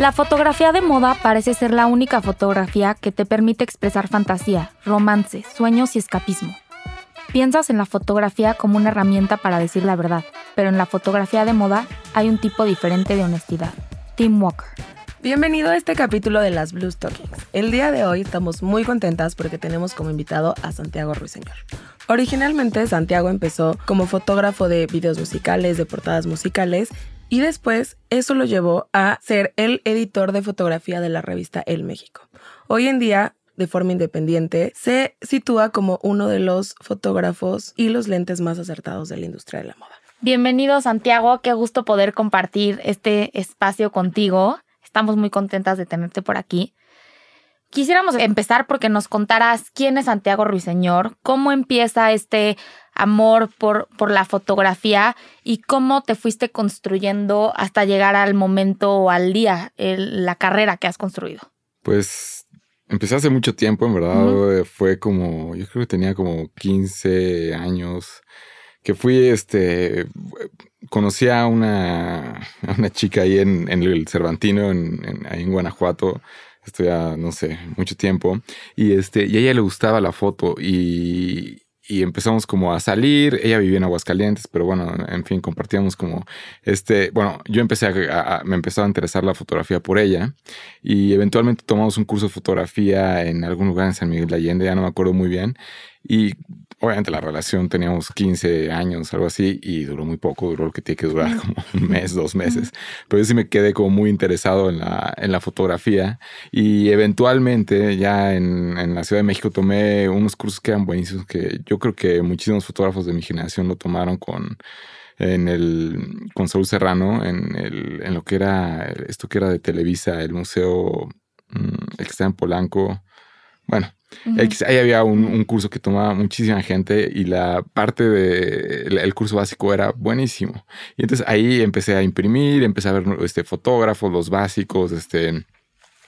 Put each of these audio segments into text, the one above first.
La fotografía de moda parece ser la única fotografía que te permite expresar fantasía, romance, sueños y escapismo. Piensas en la fotografía como una herramienta para decir la verdad, pero en la fotografía de moda hay un tipo diferente de honestidad. Tim Walker. Bienvenido a este capítulo de las Blue Stockings. El día de hoy estamos muy contentas porque tenemos como invitado a Santiago Ruiseñor. Originalmente Santiago empezó como fotógrafo de videos musicales, de portadas musicales y después eso lo llevó a ser el editor de fotografía de la revista El México. Hoy en día, de forma independiente, se sitúa como uno de los fotógrafos y los lentes más acertados de la industria de la moda. Bienvenido Santiago, qué gusto poder compartir este espacio contigo. Estamos muy contentas de tenerte por aquí. Quisiéramos empezar porque nos contaras quién es Santiago Ruiseñor, cómo empieza este amor por, por la fotografía y cómo te fuiste construyendo hasta llegar al momento o al día, la carrera que has construido. Pues empecé hace mucho tiempo, en verdad. Fue como, yo creo que tenía como 15 años que fui, este, conocí a una, una chica ahí en, el Cervantino, en, ahí en Guanajuato esto ya, no sé, mucho tiempo. Y, este, y a ella le gustaba la foto y, y empezamos como a salir. Ella vivía en Aguascalientes, pero bueno, en fin, compartíamos como este. Bueno, yo empecé a, me empezó a interesar la fotografía por ella y eventualmente tomamos un curso de fotografía en algún lugar en San Miguel de Allende, ya no me acuerdo muy bien. Y obviamente la relación teníamos 15 años, algo así, y duró muy poco, duró lo que tiene que durar, como un mes, dos meses. Pero yo sí me quedé como muy interesado en la, en la fotografía y eventualmente ya en, en, la Ciudad de México tomé unos cursos que eran buenísimos, que yo creo que muchísimos fotógrafos de mi generación lo tomaron con en el con Saúl Serrano en, el, en lo que era esto que era de Televisa, el museo el que está en Polanco. Bueno, Ahí había un, curso que tomaba muchísima gente y la parte del el curso básico era buenísimo. Y entonces ahí empecé a imprimir, empecé a ver este, fotógrafos, los básicos, este,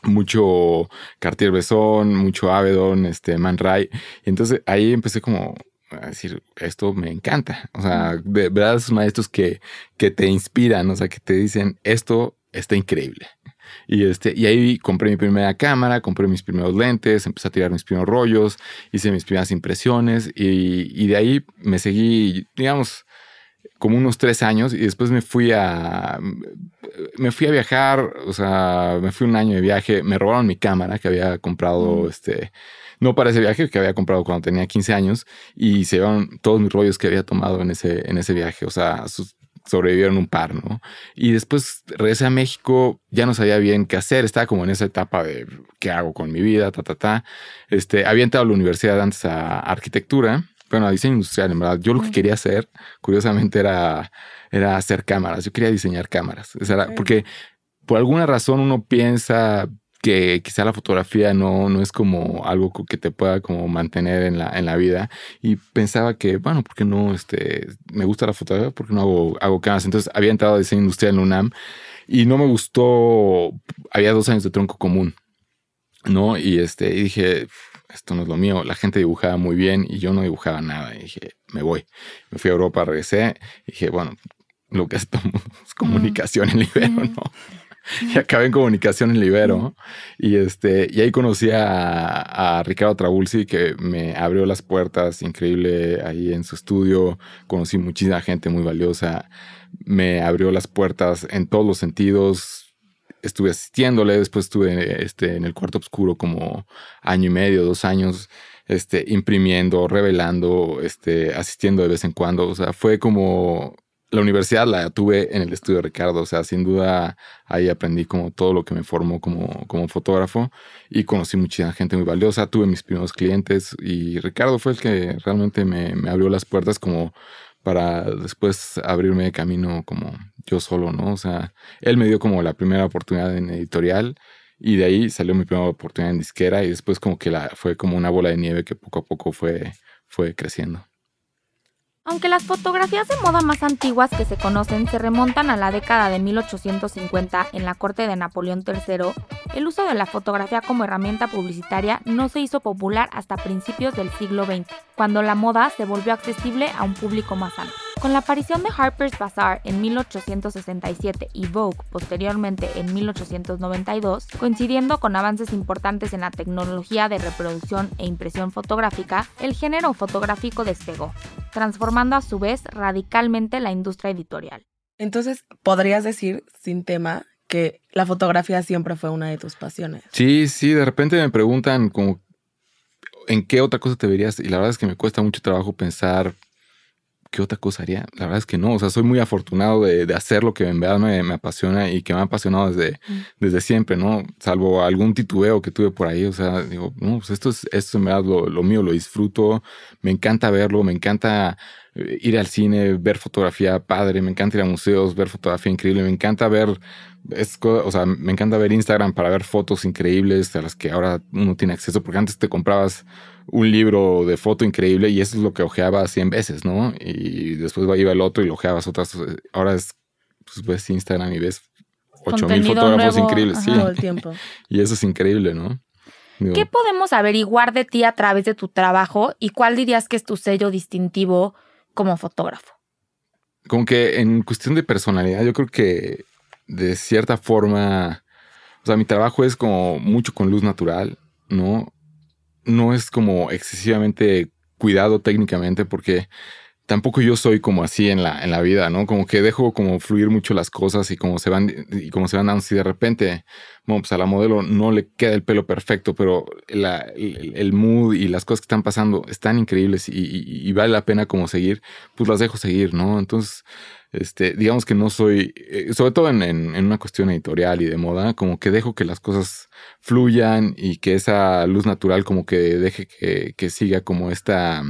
mucho Cartier-Bresson, mucho Avedon, este, Man Ray. Y entonces ahí empecé como a decir, esto me encanta. O sea, de verdad esos maestros que, que te inspiran, o sea, que te dicen, esto está increíble. Y, este, y ahí compré mi primera cámara, compré mis primeros lentes, empecé a tirar mis primeros rollos, hice mis primeras impresiones y, y de ahí me seguí, digamos, como unos tres años y después me fui a me fui a viajar, o sea, me fui un año de viaje, me robaron mi cámara que había comprado, este, no para ese viaje que había comprado cuando tenía 15 años y se llevaron todos mis rollos que había tomado en ese, en ese viaje, o sea, sus, sobrevivieron un par, ¿no? Y después regresé a México, ya no sabía bien qué hacer, estaba como en esa etapa de qué hago con mi vida, ta, ta, ta. Este, había entrado a la universidad antes a arquitectura, bueno, a diseño industrial, en verdad. Yo lo que quería hacer, curiosamente, era, era hacer cámaras. Yo quería diseñar cámaras. porque por alguna razón uno piensa que quizá la fotografía no, no es como algo que te pueda como mantener en la, en la vida. Y pensaba que, bueno, ¿por qué no? Este, me gusta la fotografía, ¿por qué no hago, hago cámaras? Entonces había entrado a diseño industrial en UNAM y no me gustó, había dos años de tronco común, ¿no? Y, este, y dije, esto no es lo mío. La gente dibujaba muy bien y yo no dibujaba nada. Y dije, me voy. Me fui a Europa, regresé y dije, bueno, lo que es comunicación en libero, ¿no? y acabé en comunicación en Libero. Y, este, y ahí conocí a, Ricardo Trabulsi, que me abrió las puertas, increíble, ahí en su estudio. Conocí muchísima gente muy valiosa. Me abrió las puertas en todos los sentidos. Estuve asistiéndole, después estuve este, en el cuarto oscuro como año y medio, dos años, este, imprimiendo, revelando, este, asistiendo de vez en cuando. O sea, fue como la universidad la tuve en el estudio de Ricardo, o sea, sin duda ahí aprendí como todo lo que me formó como, como fotógrafo y conocí muchísima gente muy valiosa, tuve mis primeros clientes y Ricardo fue el que realmente me, abrió las puertas como para después abrirme de camino como yo solo, ¿no? O sea, él me dio como la primera oportunidad en editorial y de ahí salió mi primera oportunidad en disquera y después como que la, fue como una bola de nieve que poco a poco fue, fue creciendo. Aunque las fotografías de moda más antiguas que se conocen se remontan a la década de 1850 en la corte de Napoleón III, el uso de la fotografía como herramienta publicitaria no se hizo popular hasta principios del siglo XX, cuando la moda se volvió accesible a un público más amplio. Con la aparición de Harper's Bazaar en 1867 y Vogue posteriormente en 1892, coincidiendo con avances importantes en la tecnología de reproducción e impresión fotográfica, el género fotográfico despegó, transformando a su vez radicalmente la industria editorial. Entonces, podrías decir, sin tema, que la fotografía siempre fue una de tus pasiones. Sí, sí, de repente me preguntan como en qué otra cosa te verías y la verdad es que me cuesta mucho trabajo pensar ¿qué otra cosa haría? La verdad es que no. O sea, soy muy afortunado de, hacer lo que en verdad me, apasiona y que me ha apasionado desde, mm. desde siempre, ¿no? Salvo algún titubeo que tuve por ahí. O sea, digo, no, pues esto es, esto en verdad lo, lo mío, lo disfruto. Me encanta verlo, me encanta eh, ir al cine, ver fotografía padre, me encanta ir a museos, ver fotografía increíble, me encanta ver, es, o sea, me encanta ver Instagram para ver fotos increíbles a las que ahora uno tiene acceso, porque antes te comprabas un libro de foto increíble y eso es lo que ojeaba 100 veces, ¿no? Y después iba el otro y lo ojeabas otras. Ahora es, pues ves Instagram y ves 8000 fotógrafos increíbles, sí. Todo el tiempo. y eso es increíble, ¿no? ¿Qué podemos averiguar de ti a través de tu trabajo y cuál dirías que es tu sello distintivo como fotógrafo? Como que en cuestión de personalidad, yo creo que de cierta forma, o sea, mi trabajo es como mucho con luz natural, ¿no? No es como excesivamente cuidado técnicamente porque tampoco yo soy como así en la, en la vida, ¿no? Como que dejo como fluir mucho las cosas y como se van, y como se van dando, si de repente, bueno, pues a la modelo no le queda el pelo perfecto, pero el, mood y las cosas que están pasando están increíbles y, y, vale la pena como seguir, pues las dejo seguir, ¿no? Entonces, este, digamos que no soy, eh, sobre todo en, una cuestión editorial y de moda, como que dejo que las cosas fluyan y que esa luz natural como que deje que, siga como esta,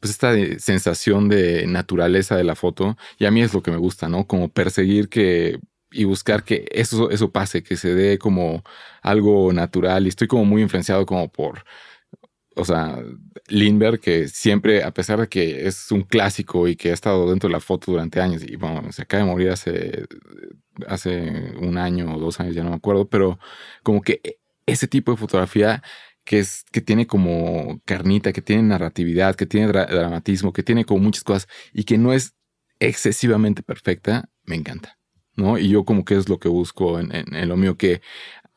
pues esta sensación de naturaleza de la foto. Y a mí es lo que me gusta, ¿no? Como perseguir que y buscar que eso, eso pase, que se dé como algo natural. Y estoy como muy influenciado como por o sea, Lindbergh, que siempre, a pesar de que es un clásico y que ha estado dentro de la foto durante años, y bueno, se acaba de morir hace, hace un año o dos años, ya no me acuerdo, pero como que ese tipo de fotografía que, es, que tiene como carnita, que tiene narratividad, que tiene dramatismo, que tiene como muchas cosas y que no es excesivamente perfecta, me encanta. ¿no? Y yo como que es lo que busco en lo mío, que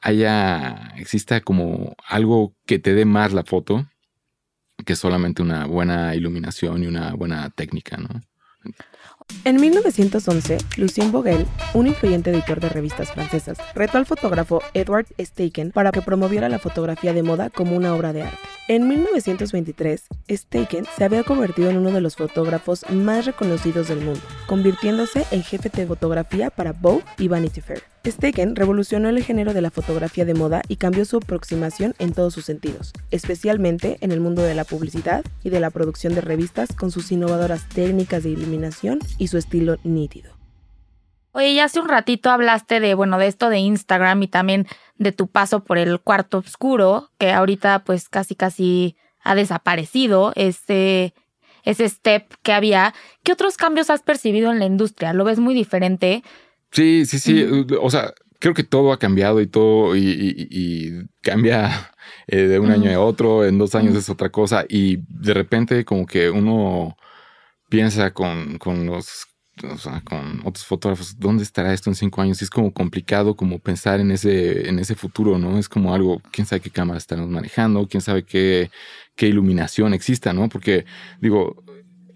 haya, exista como algo que te dé más la foto que solamente una buena iluminación y una buena técnica, ¿no? En 1911, Lucien Vogel, un influyente editor de revistas francesas, retó al fotógrafo Edward Steichen para que promoviera la fotografía de moda como una obra de arte. En 1923, Steichen se había convertido en uno de los fotógrafos más reconocidos del mundo, convirtiéndose en jefe de fotografía para Vogue y Vanity Fair. Steichen revolucionó el género de la fotografía de moda y cambió su aproximación en todos sus sentidos, especialmente en el mundo de la publicidad y de la producción de revistas con sus innovadoras técnicas de iluminación y su estilo nítido. Oye, ya hace un ratito hablaste de, bueno, de esto de Instagram y también de tu paso por el cuarto oscuro, que ahorita pues casi casi ha desaparecido ese, ese step que había. ¿Qué otros cambios has percibido en la industria? ¿Lo ves muy diferente? Sí, sí, sí. O sea, creo que todo ha cambiado y todo y, cambia eh, de un año a otro, en dos años es otra cosa y de repente como que uno piensa con, con los o sea, con otros fotógrafos, ¿dónde estará esto en cinco años? Y es como complicado como pensar en ese, en ese futuro, ¿no? Es como algo, quién sabe qué cámara estamos manejando, quién sabe qué, qué iluminación exista, ¿no? Porque digo,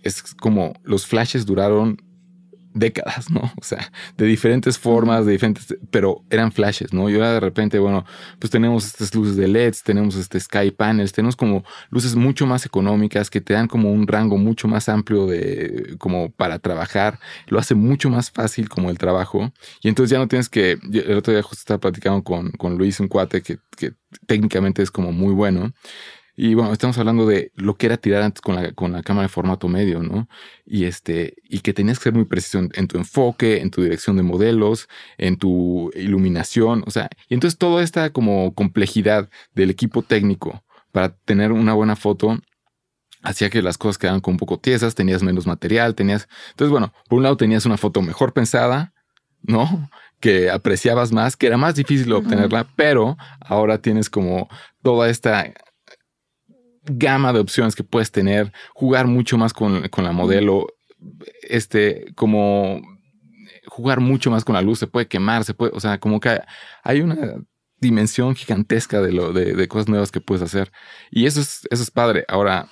es como los flashes duraron décadas, ¿no? O sea, de diferentes formas, de diferentes, pero eran flashes, ¿no? Y ahora de repente, bueno, pues tenemos estas luces de LEDs, tenemos este Sky Panels, tenemos como luces mucho más económicas que te dan como un rango mucho más amplio de, como para trabajar, lo hace mucho más fácil como el trabajo. Y entonces ya no tienes que, el otro día justo estaba platicando con, con Luis, un cuate que, que técnicamente es como muy bueno. Y bueno, estamos hablando de lo que era tirar antes con la, con la cámara de formato medio, ¿no? Y, este, y que tenías que ser muy preciso en, tu enfoque, en tu dirección de modelos, en tu iluminación, o sea, y entonces toda esta como complejidad del equipo técnico para tener una buena foto hacía que las cosas quedaran con un poco tiesas, tenías menos material, tenías... Entonces, bueno, por un lado tenías una foto mejor pensada, ¿no? Que apreciabas más, que era más difícil obtenerla, pero ahora tienes como toda esta gama de opciones que puedes tener, jugar mucho más con, la modelo, este, como jugar mucho más con la luz, se puede quemar, se puede, o sea, como que hay una dimensión gigantesca de, lo, de, cosas nuevas que puedes hacer. Y eso es, eso es padre. Ahora,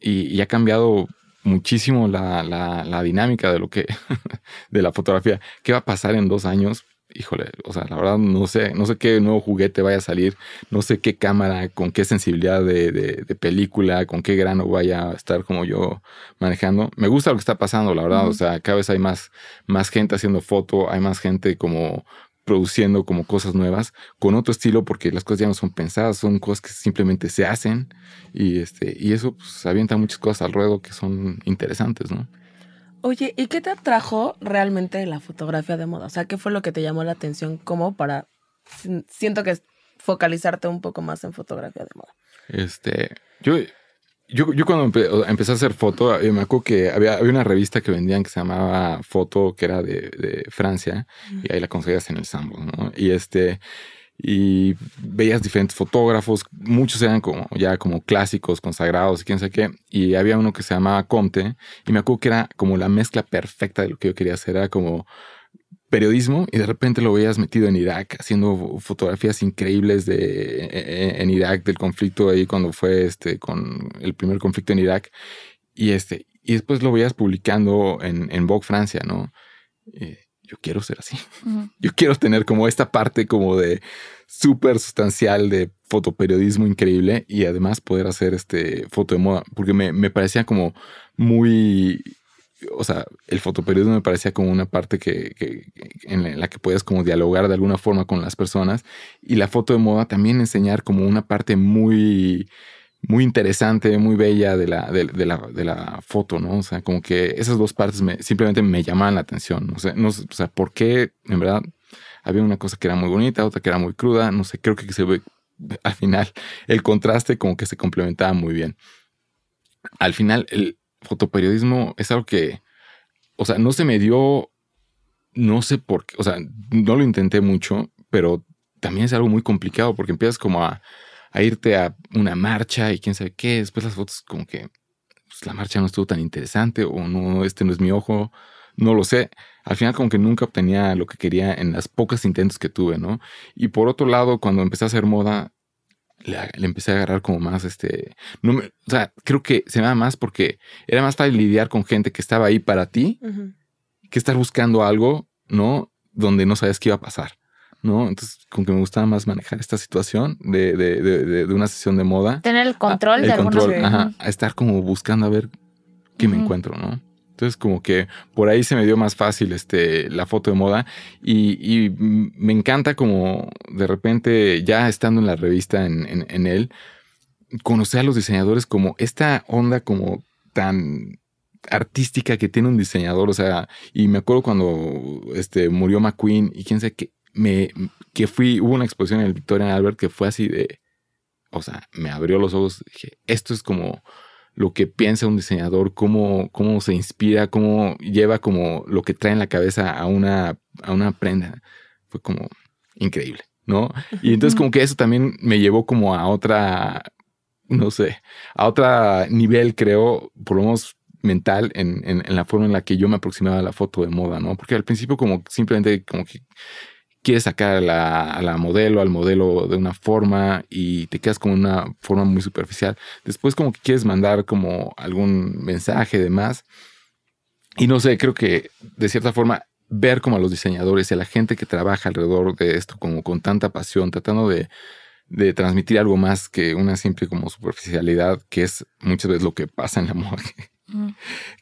y, ha cambiado muchísimo la, la, dinámica de lo que, de la fotografía. ¿Qué va a pasar en dos años? Híjole, o sea, la verdad no sé, no sé qué nuevo juguete vaya a salir, no sé qué cámara, con qué sensibilidad de, de, película, con qué grano vaya a estar como yo manejando. Me gusta lo que está pasando, la verdad, o sea, cada vez hay más, más gente haciendo foto, hay más gente como produciendo como cosas nuevas con otro estilo porque las cosas ya no son pensadas, son cosas que simplemente se hacen y este y eso pues avienta muchas cosas al ruedo que son interesantes, ¿no? Oye, ¿y qué te atrajo realmente la fotografía de moda? O sea, ¿qué fue lo que te llamó la atención como para, siento que es focalizarte un poco más en fotografía de moda? Este, yo, yo, yo cuando empecé a hacer foto, eh, me acuerdo que había, había, una revista que vendían que se llamaba Foto, que era de, de Francia, y ahí la conseguías en el Sambo, ¿no? Y este, y veías diferentes fotógrafos, muchos eran como ya como clásicos, consagrados y quién sabe qué, y había uno que se llamaba Comte, y me acuerdo que era como la mezcla perfecta de lo que yo quería hacer, era como periodismo y de repente lo veías metido en Irak, haciendo fotografías increíbles de, e, e, en Irak del conflicto ahí cuando fue este, con el primer conflicto en Irak, y este, y después lo veías publicando en, en Vogue Francia, ¿no? Yo quiero ser así. Yo quiero tener como esta parte como de súper sustancial de fotoperiodismo increíble y además poder hacer este foto de moda, porque me, me, parecía como muy, o sea, el fotoperiodismo me parecía como una parte que, que, en la que puedes como dialogar de alguna forma con las personas y la foto de moda también enseñar como una parte muy muy interesante, muy bella de la, de, la, de la foto, ¿no? O sea, como que esas dos partes me, simplemente me llamaban la atención. No sé, no, o sea, ¿por qué? En verdad, había una cosa que era muy bonita, otra que era muy cruda. No sé, creo que se ve al final el contraste como que se complementaba muy bien. Al final, el fotoperiodismo es algo que, o sea, no se me dio, no sé por qué, o sea, no lo intenté mucho, pero también es algo muy complicado porque empiezas como a a irte a una marcha y quién sabe qué. Después las fotos como que pues, la marcha no estuvo tan interesante o no, este no es mi ojo, no lo sé. Al final como que nunca obtenía lo que quería en las pocas intentos que tuve, ¿no? Y por otro lado, cuando empecé a hacer moda, le, empecé a agarrar como más este... No me, o sea, creo que se me da más porque era más fácil lidiar con gente que estaba ahí para ti que estar buscando algo, ¿no? Donde no sabes qué iba a pasar. ¿No? Entonces, como que me gustaba más manejar esta situación de, de, de, de una sesión de moda. Tener el control de control, ajá, a estar como buscando a ver qué me encuentro, ¿no? Entonces, como que por ahí se me dio más fácil este, la foto de moda y, y me encanta como de repente, ya estando en la revista en, en, en él, conocer a los diseñadores como esta onda como tan artística que tiene un diseñador, o sea, y me acuerdo cuando este, murió McQueen y quién sabe qué, me, que fui, hubo una exposición en el Victoria Albert que fue así de, o sea, me abrió los ojos, dije, esto es como lo que piensa un diseñador, cómo, cómo se inspira, cómo lleva como lo que trae en la cabeza a una, a una prenda. Fue como increíble, ¿no? Y entonces como que eso también me llevó como a otra, no sé, a otro nivel, creo, por lo menos mental en, en, en, la forma en la que yo me aproximaba a la foto de moda, ¿no? Porque al principio como simplemente como que quieres sacar a la, modelo, al modelo de una forma y te quedas con una forma muy superficial. Después como que quieres mandar como algún mensaje de más. Y no sé, creo que de cierta forma ver como a los diseñadores y a la gente que trabaja alrededor de esto como con tanta pasión, tratando de, de transmitir algo más que una simple como superficialidad, que es muchas veces lo que pasa en la moda,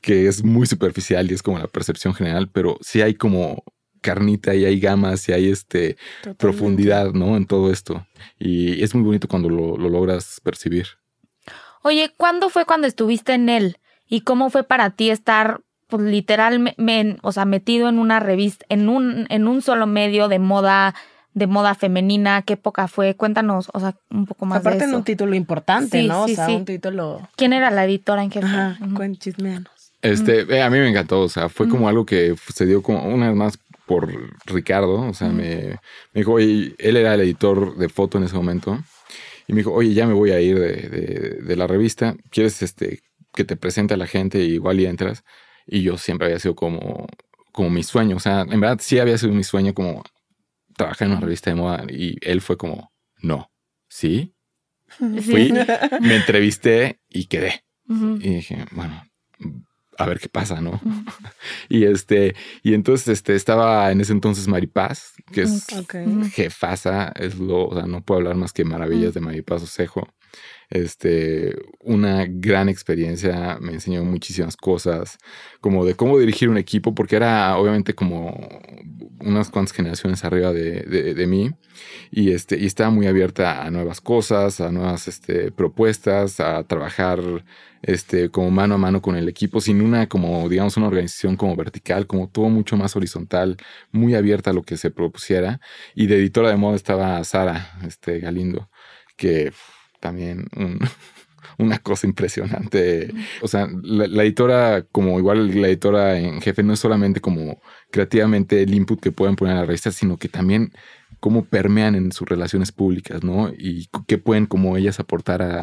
que es muy superficial y es como la percepción general, pero sí hay como carnita y hay gamas y hay este profundidad, ¿no? En todo esto. Y es muy bonito cuando lo, logras percibir. Oye, ¿cuándo fue cuando estuviste en él? ¿Y cómo fue para ti estar pues, literalmente, o sea, metido en una revista, en un, en un solo medio de moda, de moda femenina? ¿Qué época fue? Cuéntanos, o sea, un poco más Aparte de eso. en un título importante, ¿no? o sea, un título... ¿Quién era la editora en qué Ajá, uh chismeanos. Este, eh, a mí me encantó, o sea, fue como algo que se dio como una vez más por Ricardo, o sea, me, dijo, oye, él era el editor de foto en ese momento, y me dijo, oye, ya me voy a ir de, de, la revista, ¿quieres este, que te presente a la gente y igual y entras? Y yo siempre había sido como, como mi sueño. O sea, en verdad sí había sido mi sueño como trabajar en una revista de moda. Y él fue como, no, ¿sí? Fui, me entrevisté y quedé. Y dije, bueno, a ver qué pasa, ¿no? y este, y entonces este, estaba en ese entonces Maripaz, que es jefasa, es lo, o sea, no puedo hablar más que maravillas de Maripaz Osejo. Este, una gran experiencia, me enseñó muchísimas cosas, como de cómo dirigir un equipo, porque era obviamente como unas cuantas generaciones arriba de, de, mí y, este, y estaba muy abierta a nuevas cosas, a nuevas este, propuestas, a trabajar este, como mano a mano con el equipo, sin una como, digamos, una organización como vertical, como todo mucho más horizontal, muy abierta a lo que se propusiera. Y de editora de moda estaba Sara este, Galindo, que también una cosa impresionante. O sea, la, editora, como igual la editora en jefe, no es solamente como creativamente el input que pueden poner a la revista, sino que también cómo permean en sus relaciones públicas, ¿no? Y qué pueden como ellas aportar a,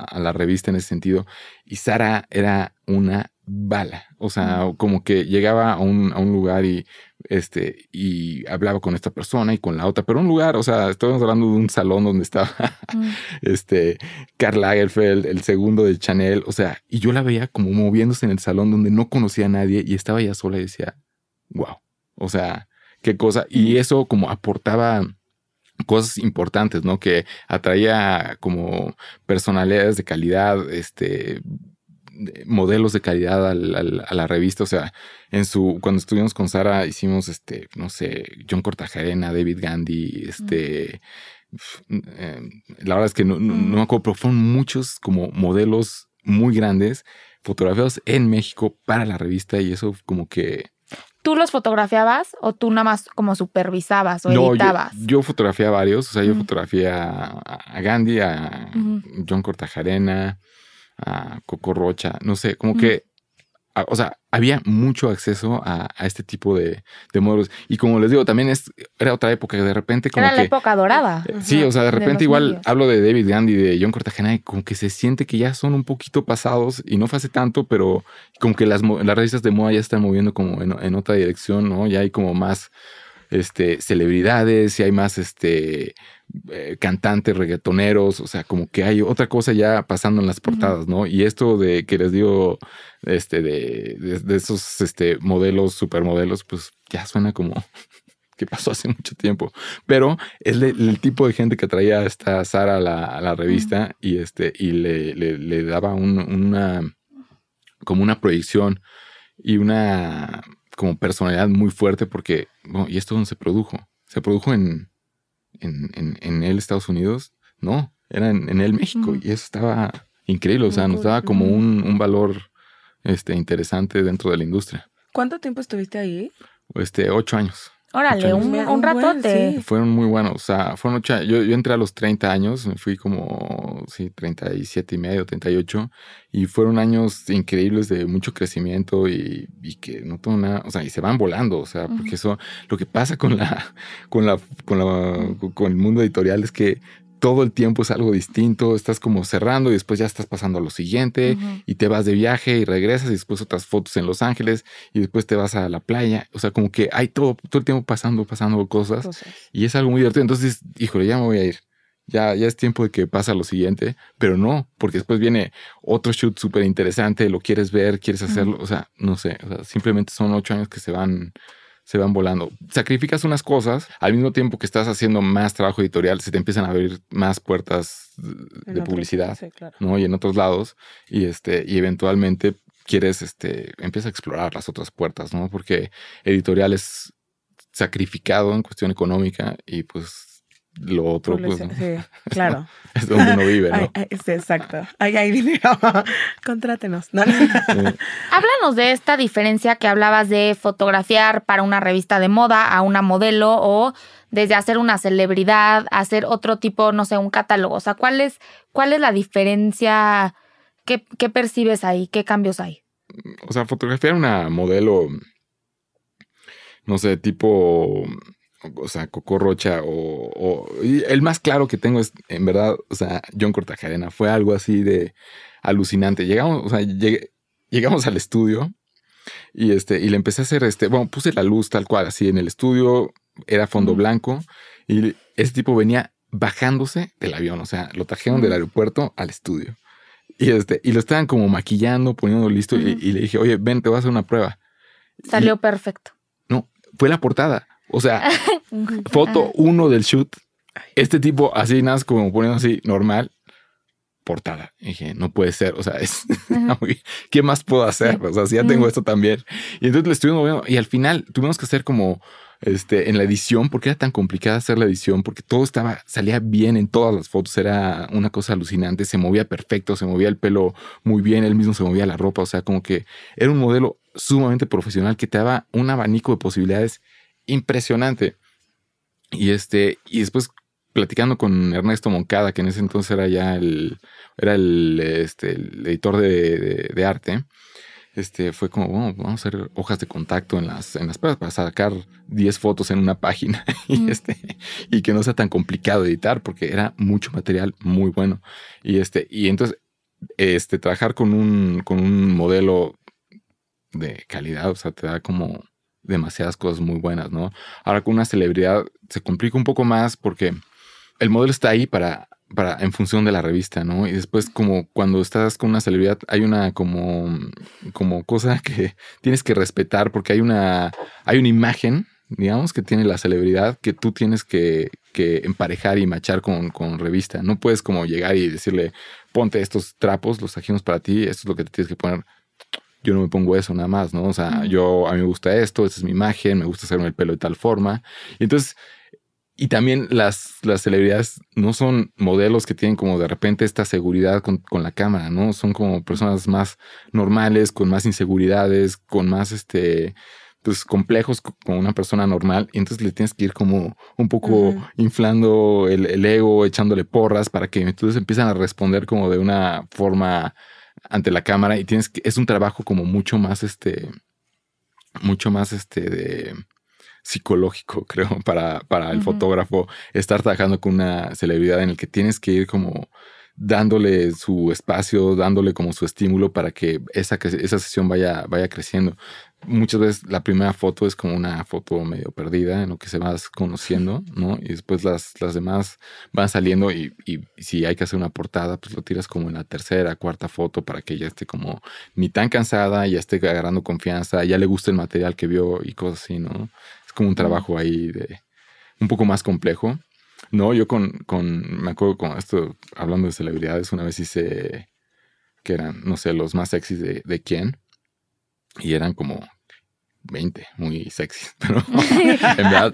a la revista en ese sentido. Y Sara era una bala. O sea, como que llegaba a un, a un, lugar y, este, y hablaba con esta persona y con la otra, pero un lugar, o sea, estamos hablando de un salón donde estaba este, Karl Lagerfeld, el segundo de Chanel, o sea, y yo la veía como moviéndose en el salón donde no conocía a nadie y estaba ella sola y decía, wow, o sea, qué cosa. Y eso como aportaba cosas importantes, ¿no? Que atraía como personalidades de calidad, este, modelos de calidad a la revista. O sea, en su, cuando estuvimos con Sara, hicimos este, no sé, John Cortajarena, David Gandhi, este. Em, la verdad es que no, me acuerdo, pero fueron muchos como modelos muy grandes fotografiados en México para la revista y eso como que ¿Tú los fotografiabas o tú nada más como supervisabas o editabas? Yo, yo fotografié a varios, o sea, yo fotografié a, Gandhi, a John Cortajarena, a Coco Rocha, no sé, como que, o sea, había mucho acceso a, este tipo de, modelos. Y como les digo, también es, era otra época que de repente como Era la época dorada. Eh, sí, o sea, de repente igual hablo de David Gandhi, de John Cortajana, y como que se siente que ya son un poquito pasados y no fue hace tanto, pero como que las, las revistas de moda ya están moviendo como en, en otra dirección, ¿no? Ya hay como más este, celebridades y hay más este, eh, cantantes, reggaetoneros, o sea, como que hay otra cosa ya pasando en las portadas, ¿no? Y esto de que les digo, este, de, de, esos este, modelos, supermodelos, pues ya suena como que pasó hace mucho tiempo. Pero es el tipo de gente que traía esta Sara a la, a la revista y, este, y le, le, daba una, como una proyección y una como personalidad muy fuerte porque, bueno, ¿y esto dónde se produjo? ¿Se produjo en, en, en, en él, Estados Unidos? No, era en, en él, México. Y eso estaba increíble, o sea, nos daba como un, un, valor este, interesante dentro de la industria. ¿Cuánto tiempo estuviste ahí? Este, ocho años. Órale, un, un, ratote. Fueron muy buenos. O sea, fueron ocho yo, yo entré a los 30 años, me fui como, sí, 37 y medio, 38. Y fueron años increíbles de mucho crecimiento y, y que no tengo nada, o sea, y se van volando. O sea, porque eso, lo que pasa con la, con la, con la, con el mundo editorial es que todo el tiempo es algo distinto, estás como cerrando y después ya estás pasando a lo siguiente y te vas de viaje y regresas y después otras fotos en Los Ángeles y después te vas a la playa, o sea, como que hay todo, todo el tiempo pasando, pasando cosas, y es algo muy divertido. Entonces, híjole, ya me voy a ir. Ya, ya es tiempo de que pasa lo siguiente, pero no, porque después viene otro shoot súper interesante, lo quieres ver, quieres hacerlo, o sea, no sé, simplemente son ocho años que se van se van volando. Sacrificas unas cosas, al mismo tiempo que estás haciendo más trabajo editorial, se te empiezan a abrir más puertas de publicidad, ¿no? Y en otros lados, y este, y eventualmente quieres, este, empieza a explorar las otras puertas, ¿no? Porque editorial es sacrificado en cuestión económica y pues lo otro, pues. Sí, claro. es donde uno vive, ¿no? sí, exacto. Ahí hay dinero. Contrátenos. Háblanos de esta diferencia que hablabas de fotografiar para una revista de moda a una modelo o desde hacer una celebridad, hacer otro tipo, no sé, un catálogo. O sea, ¿cuál es, cuál es la diferencia? ¿Qué, qué percibes ahí? ¿Qué cambios hay? O sea, fotografiar una modelo, no sé, tipo o sea, Coco Rocha o, el más claro que tengo es, en verdad, o sea, John Cortajarena. Fue algo así de alucinante. Llegamos, o sea, llegamos al estudio Y este, y le empecé a hacer este, bueno, puse la luz tal cual, así en el estudio, era fondo blanco, y ese tipo venía bajándose del avión, o sea, lo trajeron del aeropuerto al estudio. Y este, y lo estaban como maquillando, poniendo listo, y, le dije, oye, ven, te voy a hacer una prueba. Salió perfecto. No, fue la portada. O sea, foto uno del shoot. Este tipo así, nada, como poniendo así, normal, portada. dije, no puede ser, o sea, es, ¿qué más puedo hacer? O sea, si ya tengo esto también. Y entonces le estuvimos moviendo y al final tuvimos que hacer como este, en la edición, porque era tan complicada hacer la edición, porque todo estaba, salía bien en todas las fotos, era una cosa alucinante, se movía perfecto, se movía el pelo muy bien, él mismo se movía la ropa, o sea, como que era un modelo sumamente profesional que te daba un abanico de posibilidades impresionante. Y este, y después platicando con Ernesto Moncada, que en ese entonces era ya el, era el, este, editor de, arte, este, fue como, bueno, vamos a hacer hojas de contacto en las, en las pruebas para sacar 10 fotos en una página y, este, y que no sea tan complicado editar porque era mucho material muy bueno. Y, este, y entonces, este, trabajar con un, con un modelo de calidad, o sea, te da como demasiadas cosas muy buenas, ¿no? Ahora con una celebridad se complica un poco más porque el modelo está ahí para, para, en función de la revista, ¿no? Y después, como cuando estás con una celebridad, hay una como, como cosa que tienes que respetar porque hay una, hay una imagen, digamos, que tiene la celebridad que tú tienes que, que emparejar y machar con, con, revista. No puedes como llegar y decirle, ponte estos trapos, los trajimos para ti, esto es lo que te tienes que poner. Yo no me pongo eso nada más, ¿no? O sea, yo a mí me gusta esto, esta es mi imagen, me gusta hacerme el pelo de tal forma. Y entonces y también las, las celebridades no son modelos que tienen como de repente esta seguridad con, la cámara, ¿no? Son como personas más normales, con más inseguridades, con más este pues complejos como una persona normal. Y entonces le tienes que ir como un poco inflando el, ego, echándole porras para que entonces empiezan a responder como de una forma ante la cámara. Y tienes que, es un trabajo como mucho más este, mucho más este de psicológico, creo, para, para el fotógrafo estar trabajando con una celebridad en el que tienes que ir como dándole su espacio, dándole como su estímulo para que esa, esa sesión vaya, vaya creciendo. Muchas veces la primera foto es como una foto medio perdida en lo que se vas conociendo, ¿no? Y después las, las demás van saliendo y, y, si hay que hacer una portada, pues lo tiras como en la tercera, cuarta foto para que ya esté como ni tan cansada, ya esté agarrando confianza, ya le guste el material que vio y cosas así, ¿no? como un trabajo ahí de un poco más complejo. No, yo con, con, me acuerdo con esto, hablando de celebridades, una vez hice que eran, no sé, los más sexys de, de quién. Y eran como 20, muy sexys, pero en verdad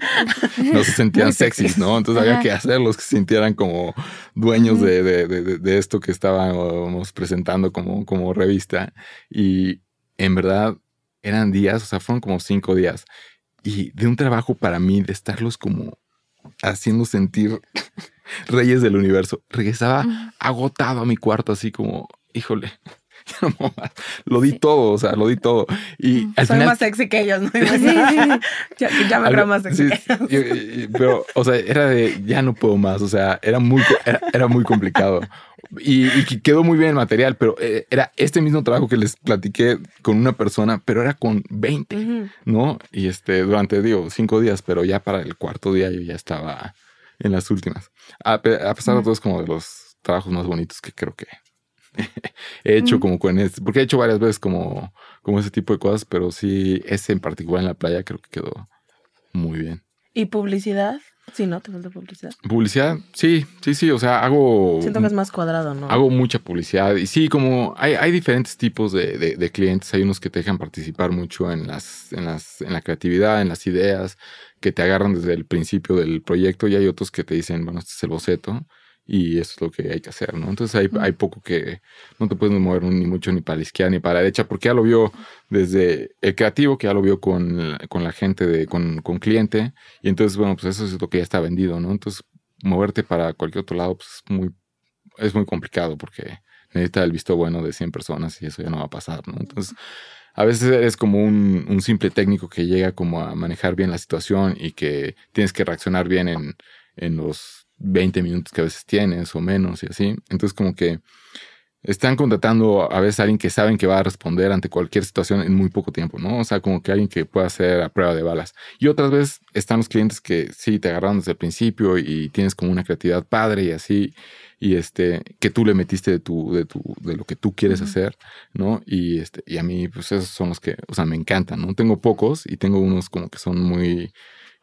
no se sentían sexys, ¿no? Entonces había que hacerlos que se sintieran como dueños de, de, de, de, esto que estábamos presentando como, como revista. Y en verdad eran días, o sea, fueron como cinco días y de un trabajo para mí de estarlos como haciendo sentir reyes del universo. Regresaba agotado a mi cuarto, así como, híjole, lo di todo, o sea, lo di todo. Y al Soy más sexy que ellos, ¿no? ya, me creo más sexy pero, o sea, era de, ya no puedo más, o sea, era muy, era muy complicado. Y, quedó muy bien el material, pero eh, era este mismo trabajo que les platiqué con una persona, pero era con 20, ¿no? Y este, durante, digo, cinco días, pero ya para el cuarto día yo ya estaba en las últimas. A, pesar de todo, es como de los trabajos más bonitos que creo que he hecho como con este, porque he hecho varias veces como, como ese tipo de cosas, pero sí, ese en particular en la playa creo que quedó muy bien. ¿Y publicidad? Sí, ¿no? ¿Te falta publicidad? Publicidad, sí, sí, sí. O sea, hago. Siento que es más cuadrado, ¿no? Hago mucha publicidad. Y sí, como hay, hay diferentes tipos de, de, clientes. Hay unos que te dejan participar mucho en las, en las, en la creatividad, en las ideas, que te agarran desde el principio del proyecto. Y hay otros que te dicen, bueno, este es el boceto y eso es lo que hay que hacer, ¿no? Entonces hay, hay poco que no te puedes mover ni mucho ni para la izquierda ni para la derecha, porque ya lo vio desde el creativo, que ya lo vio con, con la gente, de, con, con, cliente, y entonces, bueno, pues eso es lo que ya está vendido, ¿no? Entonces, moverte para cualquier otro lado, pues es muy, es muy complicado porque necesita el visto bueno de 100 personas y eso ya no va a pasar, ¿no? Entonces, a veces eres como un, un simple técnico que llega como a manejar bien la situación y que tienes que reaccionar bien en, en los 20 minutos que a veces tienes o menos y así. Entonces como que están contratando a veces a alguien que saben que va a responder ante cualquier situación en muy poco tiempo, ¿no? O sea, como que alguien que pueda hacer a prueba de balas. Y otras veces están los clientes que sí te agarraron desde el principio y tienes como una creatividad padre y así, y este, que tú le metiste de tu, de tu, de lo que tú quieres hacer, ¿no? Y este, y a mí, pues esos son los que, o sea, me encantan, ¿no? Tengo pocos y tengo unos como que son muy,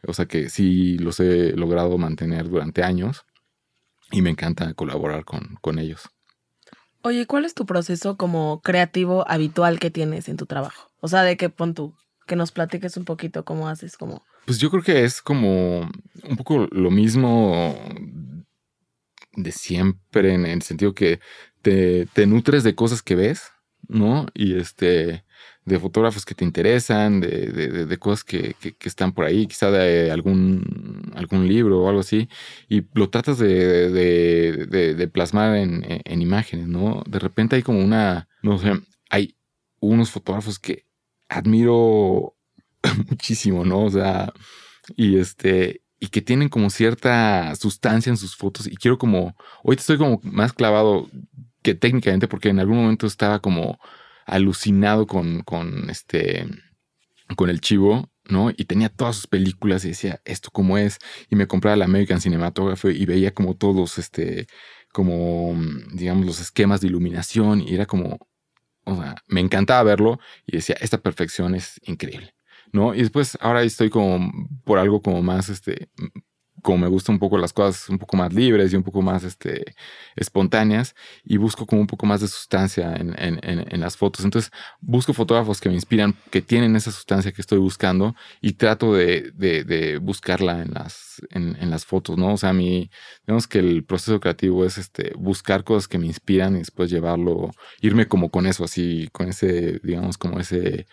o sea, que sí los he logrado mantener durante años y me encanta colaborar con, con ellos. Oye, ¿cuál es tu proceso como creativo habitual que tienes en tu trabajo? O sea, de qué pon tú, que nos platiques un poquito cómo haces, como... Pues yo creo que es como un poco lo mismo de siempre, en el sentido que te, te nutres de cosas que ves, ¿no? Y este, de fotógrafos que te interesan, de, de, de cosas que, que, están por ahí, quizá de algún, algún libro o algo así, y lo tratas de, de plasmar en, en, imágenes, ¿no? De repente hay como una, no sé, hay unos fotógrafos que admiro muchísimo, ¿no? O sea, y este, y que tienen como cierta sustancia en sus fotos, y quiero como, hoy estoy como más clavado que técnicamente, porque en algún momento estaba como alucinado con, con este, con el chivo, ¿no? Y tenía todas sus películas y decía, ¿esto cómo es? Y me compraba la American Cinematography y veía como todos, este, como, digamos, los esquemas de iluminación y era como, o sea, me encantaba verlo y decía, esta perfección es increíble, ¿no? Y después ahora estoy como por algo como más, este, como me gustan un poco las cosas un poco más libres y un poco más este, espontáneas y busco como un poco más de sustancia en, en, las fotos. Entonces busco fotógrafos que me inspiran, que tienen esa sustancia que estoy buscando y trato de, de, buscarla en las, en, las fotos, ¿no? O sea, a mí, digamos que el proceso creativo es este, buscar cosas que me inspiran y después llevarlo, irme como con eso, así, con ese, digamos, como ese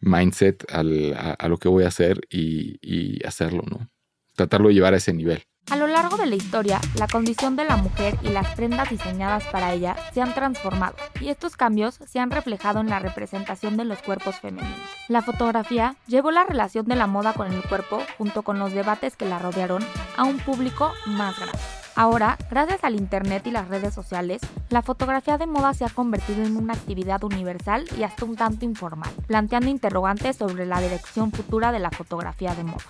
mindset al, a, lo que voy a hacer y hacerlo, ¿no? Tratarlo de llevar a ese nivel. A lo largo de la historia, la condición de la mujer y las prendas diseñadas para ella se han transformado, y estos cambios se han reflejado en la representación de los cuerpos femeninos. La fotografía llevó la relación de la moda con el cuerpo, junto con los debates que la rodearon, a un público más grande. Ahora, gracias al Internet y las redes sociales, la fotografía de moda se ha convertido en una actividad universal y hasta un tanto informal, planteando interrogantes sobre la dirección futura de la fotografía de moda.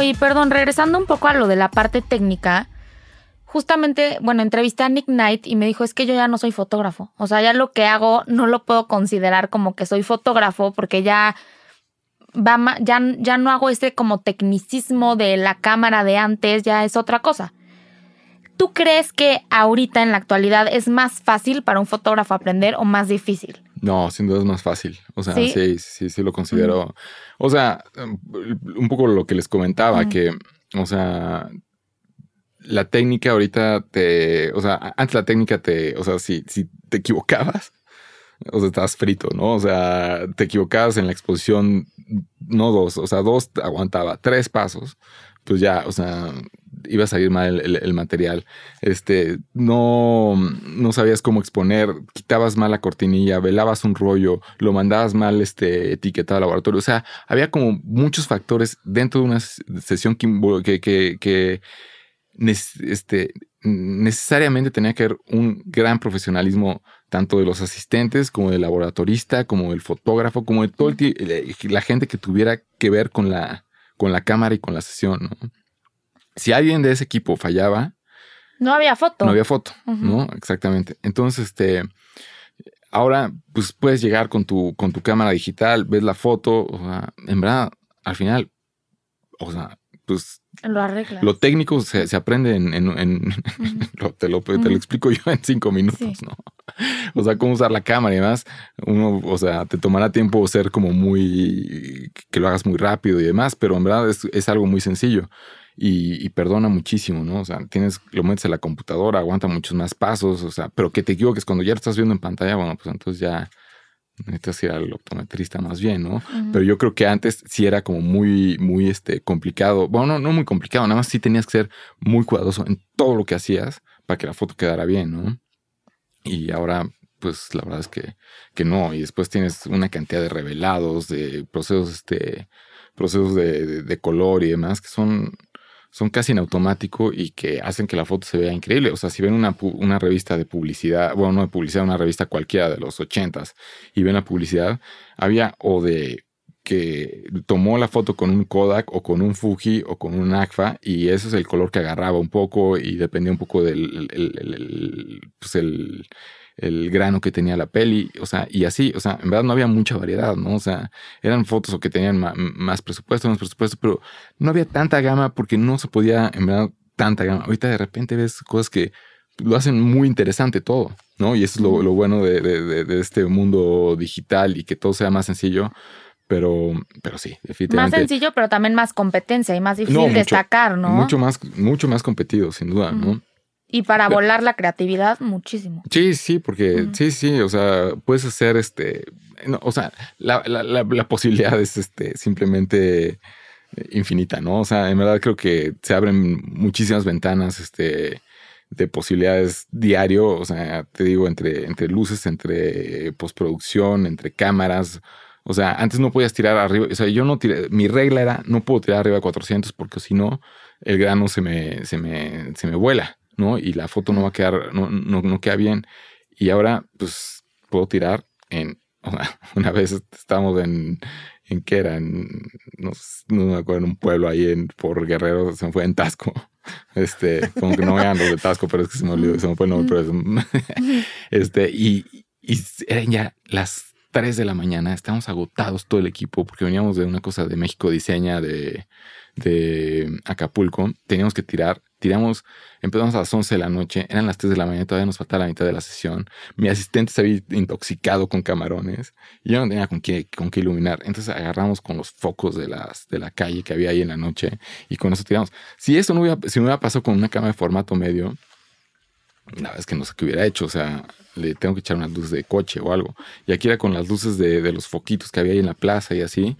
Oye, perdón, regresando un poco a lo de la parte técnica, justamente, bueno, entrevisté a Nick Knight y me dijo, es que yo ya no soy fotógrafo. O sea, ya lo que hago no lo puedo considerar como que soy fotógrafo porque ya, va, ya, ya no hago ese como tecnicismo de la cámara de antes, ya es otra cosa. ¿Tú crees que ahorita en la actualidad es más fácil para un fotógrafo aprender o más difícil? No, sin duda es más fácil. O sea, sí, sí, sí, lo considero. O sea, un poco lo que les comentaba, que, o sea, la técnica ahorita te, o sea, antes la técnica te, o sea, si, si te equivocabas, o sea, estabas frito, ¿no? O sea, te equivocabas en la exposición, no dos, o sea, dos aguantaba, tres pasos, pues ya, o sea, iba a salir mal el, material. Este, no, no sabías cómo exponer, quitabas mal la cortinilla, velabas un rollo, lo mandabas mal este, etiquetado al laboratorio. O sea, había como muchos factores dentro de una sesión que, que, que, este, necesariamente tenía que haber un gran profesionalismo tanto de los asistentes como del laboratorista, como del fotógrafo, como de todo la gente que tuviera que ver con la, con la cámara y con la sesión, ¿no? Si alguien de ese equipo fallaba, no había foto. No había foto, ¿no? Exactamente. Entonces, este, ahora, pues puedes llegar con tu, con tu cámara digital, ves la foto, o sea, en verdad, al final, o sea, pues... Lo arreglas. Lo técnico se, aprende en... te, lo, te, lo, explico yo en cinco minutos, ¿no? O sea, cómo usar la cámara y demás. Uno, o sea, te tomará tiempo ser como muy... que lo hagas muy rápido y demás, pero en verdad es, es algo muy sencillo y, perdona muchísimo, ¿no? O sea, tienes, lo metes a la computadora, aguanta muchos más pasos, o sea, pero que te equivoques cuando ya lo estás viendo en pantalla, bueno, pues entonces ya necesitas ir al optometrista más bien, ¿no? Pero yo creo que antes sí era como muy, muy este, complicado. Bueno, no, no muy complicado, nada más sí tenías que ser muy cuidadoso en todo lo que hacías para que la foto quedara bien, ¿no? Y ahora, pues la verdad es que, que no. Y después tienes una cantidad de revelados, de procesos, este, procesos de color y demás que son son casi en automático y que hacen que la foto se vea increíble. O sea, si ven una, una revista de publicidad, bueno, no de publicidad, una revista cualquiera de los ochentas y ven la publicidad, había o de que tomó la foto con un Kodak o con un Fuji o con un Agfa y ese es el color que agarraba un poco y dependía un poco del el, el- pues grano que tenía la peli, o sea, y así, o sea, en verdad no había mucha variedad, ¿no? O sea, eran fotos o que tenían ma- más presupuesto, menos presupuesto, pero no había tanta gama porque no se podía, en verdad, tanta gama. Ahorita de repente ves cosas que lo hacen muy interesante todo, ¿no? Y eso es lo, bueno de- de este mundo digital y que todo sea más sencillo, pero, pero sí, Más definitivamente. sencillo, pero también más competencia y más difícil No, mucho- destacar, ¿no? Mucho más, mucho más competido, sin duda, ¿no? Y para Pero- volar la creatividad, muchísimo. Sí, sí, porque sí, sí, o sea, puedes hacer este, no, o sea, la, la, la, la posibilidad es este, simplemente infinita, ¿no? O sea, en verdad creo que se abren muchísimas ventanas, este, de posibilidades diario, o sea, te digo, entre, entre luces, entre postproducción, entre cámaras. O sea, antes no podías tirar arriba, o sea, yo no tiré, mi regla era no puedo tirar arriba de 400 porque si no, el grano se me, se me, se me vuela, ¿no? Y la foto no va a quedar, no, no, no queda bien. Y ahora, pues, puedo tirar en, una vez estábamos en, en qué era, en, no, no me acuerdo, en un pueblo ahí en, por Guerrero, se me fue en Tasco. Este, como que no vean los de Tasco, pero es que se me olvidó, se me fue el nombre, pero es- este, y, y eran ya las 3 de la mañana, estábamos agotados todo el equipo porque veníamos de una cosa de México Diseña de, de Acapulco, teníamos que tirar, tiramos, empezamos a las 11 de la noche, eran las 3 de la mañana, todavía nos faltaba la mitad de la sesión, mi asistente se había intoxicado con camarones y yo no tenía con qué, con qué iluminar, entonces agarramos con los focos de, las, de la calle que había ahí en la noche y con eso tiramos. Si eso no hubiera, si me hubiera pasado con una cámara de formato medio, la verdad es que no sé qué hubiera hecho. O sea, le tengo que echar unas luces de coche o algo. Y aquí era con las luces de, de los foquitos que había ahí en la plaza y así.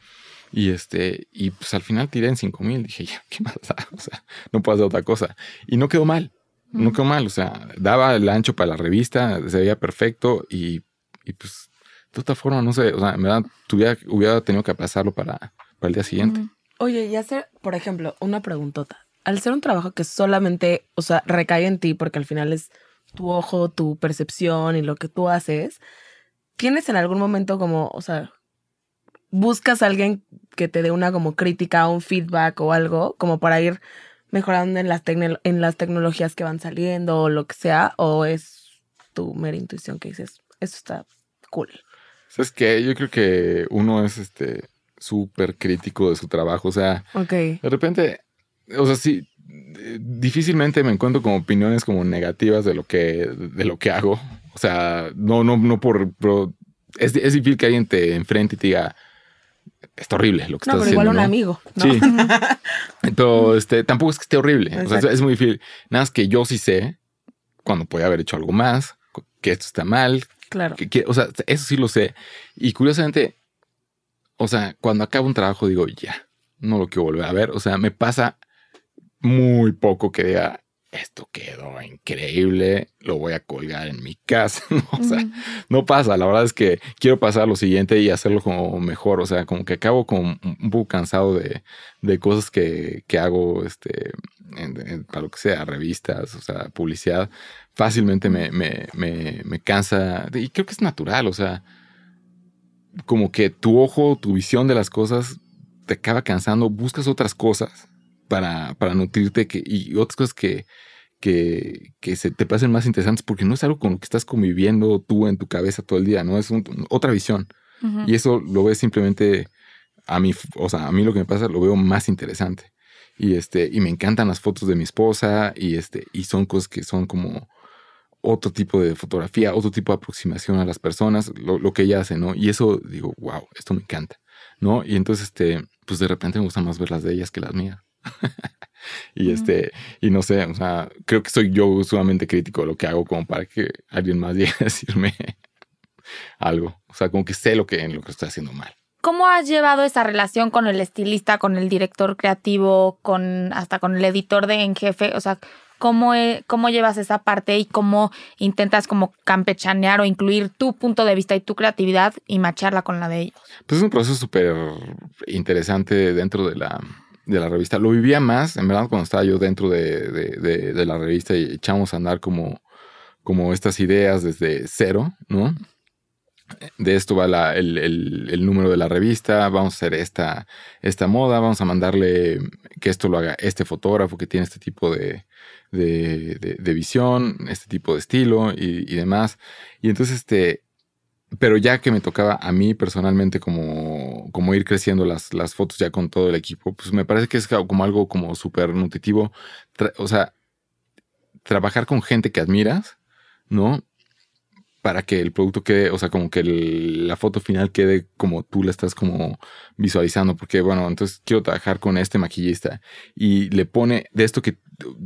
Y este, y pues al final tiré en 5000. Dije, ya, ¿qué más da? O sea, no puedo hacer otra cosa. Y no quedó mal. No quedó mal. O sea, daba el ancho para la revista, se veía perfecto. Y, y pues, de otra forma, no sé. O sea, en verdad, tuviera, hubiera tenido que aplazarlo para, para el día siguiente. Oye, y hacer, por ejemplo, una preguntota. Al ser un trabajo que solamente, o sea, recae en ti, porque al final es tu ojo, tu percepción y lo que tú haces, ¿tienes en algún momento como, o sea, buscas a alguien que te dé una como crítica, un feedback o algo, como para ir mejorando en las, en las tecnologías que van saliendo o lo que sea, o es tu mera intuición que dices, eso está cool? ¿Sabes qué? Yo creo que uno es este súper crítico de su trabajo. O sea. De repente, o sea, sí, difícilmente me encuentro con opiniones como negativas de lo que, de lo que hago. O sea, no, no, no por, es, es difícil que alguien te enfrente y te diga, está horrible lo que No, estás pero igual un ¿no?". amigo. ¿no? Sí. Pero este, tampoco es que esté horrible. O sea, es, muy difícil. Nada más que yo sí sé cuando podía haber hecho algo más, que esto está mal, Claro. que- que- o sea, eso sí lo sé. Y curiosamente, o sea, cuando acabo un trabajo digo, ya, no lo quiero volver a ver. O sea, me pasa muy poco que diga, esto quedó increíble, lo voy a colgar en mi casa. ¿no? O sea, no pasa. La verdad es que quiero pasar a lo siguiente y hacerlo como mejor. O sea, como que acabo como un poco cansado de, de cosas que, que hago este, en- en- para lo que sea, revistas, o sea, publicidad. Fácilmente me, me, me, me cansa. Y creo que es natural. O sea, como que tu ojo, tu visión de las cosas te acaba cansando. Buscas otras cosas para, para nutrirte que, y otras cosas que, que, que se te parecen más interesantes porque no es algo con lo que estás conviviendo tú en tu cabeza todo el día, ¿no? Es un- otra visión. Y eso lo ves simplemente a mí, o sea, a mí lo que me pasa lo veo más interesante. Y este, y me encantan las fotos de mi esposa y este, y son cosas que son como otro tipo de fotografía, otro tipo de aproximación a las personas, lo, lo que ella hace, ¿no? Y eso digo, wow, esto me encanta, ¿no? Y entonces, este, pues de repente me gusta más ver las de ellas que las mías. y este, y no sé, o sea, creo que soy yo sumamente crítico de lo que hago como para que alguien más llegue a decirme algo. O sea, como que sé lo que, lo que estoy haciendo mal. ¿Cómo has llevado esa relación con el estilista, con el director creativo, con hasta con el editor de en jefe? O sea, ¿cómo, ¿cómo llevas esa parte y cómo intentas como campechanear o incluir tu punto de vista y tu creatividad y macharla con la de ellos? Pues es un proceso súper interesante dentro de la, de la revista. Lo vivía más, en verdad, cuando estaba yo dentro de, de, de la revista y echamos a andar como, como estas ideas desde cero, ¿no? de esto va el, el, número de la revista, vamos a hacer esta, esta moda, vamos a mandarle que esto lo haga este fotógrafo que tiene este tipo de, de, de, visión, este tipo de estilo y, y, demás. Y entonces, este, pero ya que me tocaba a mí personalmente como, como ir creciendo las, las fotos ya con todo el equipo, pues me parece que es como algo como súper nutritivo. O sea, trabajar con gente que admiras, ¿no? Para que el producto quede, o sea, como que la foto final quede como tú la estás como visualizando, porque bueno, entonces quiero trabajar con este maquillista y le pone de esto que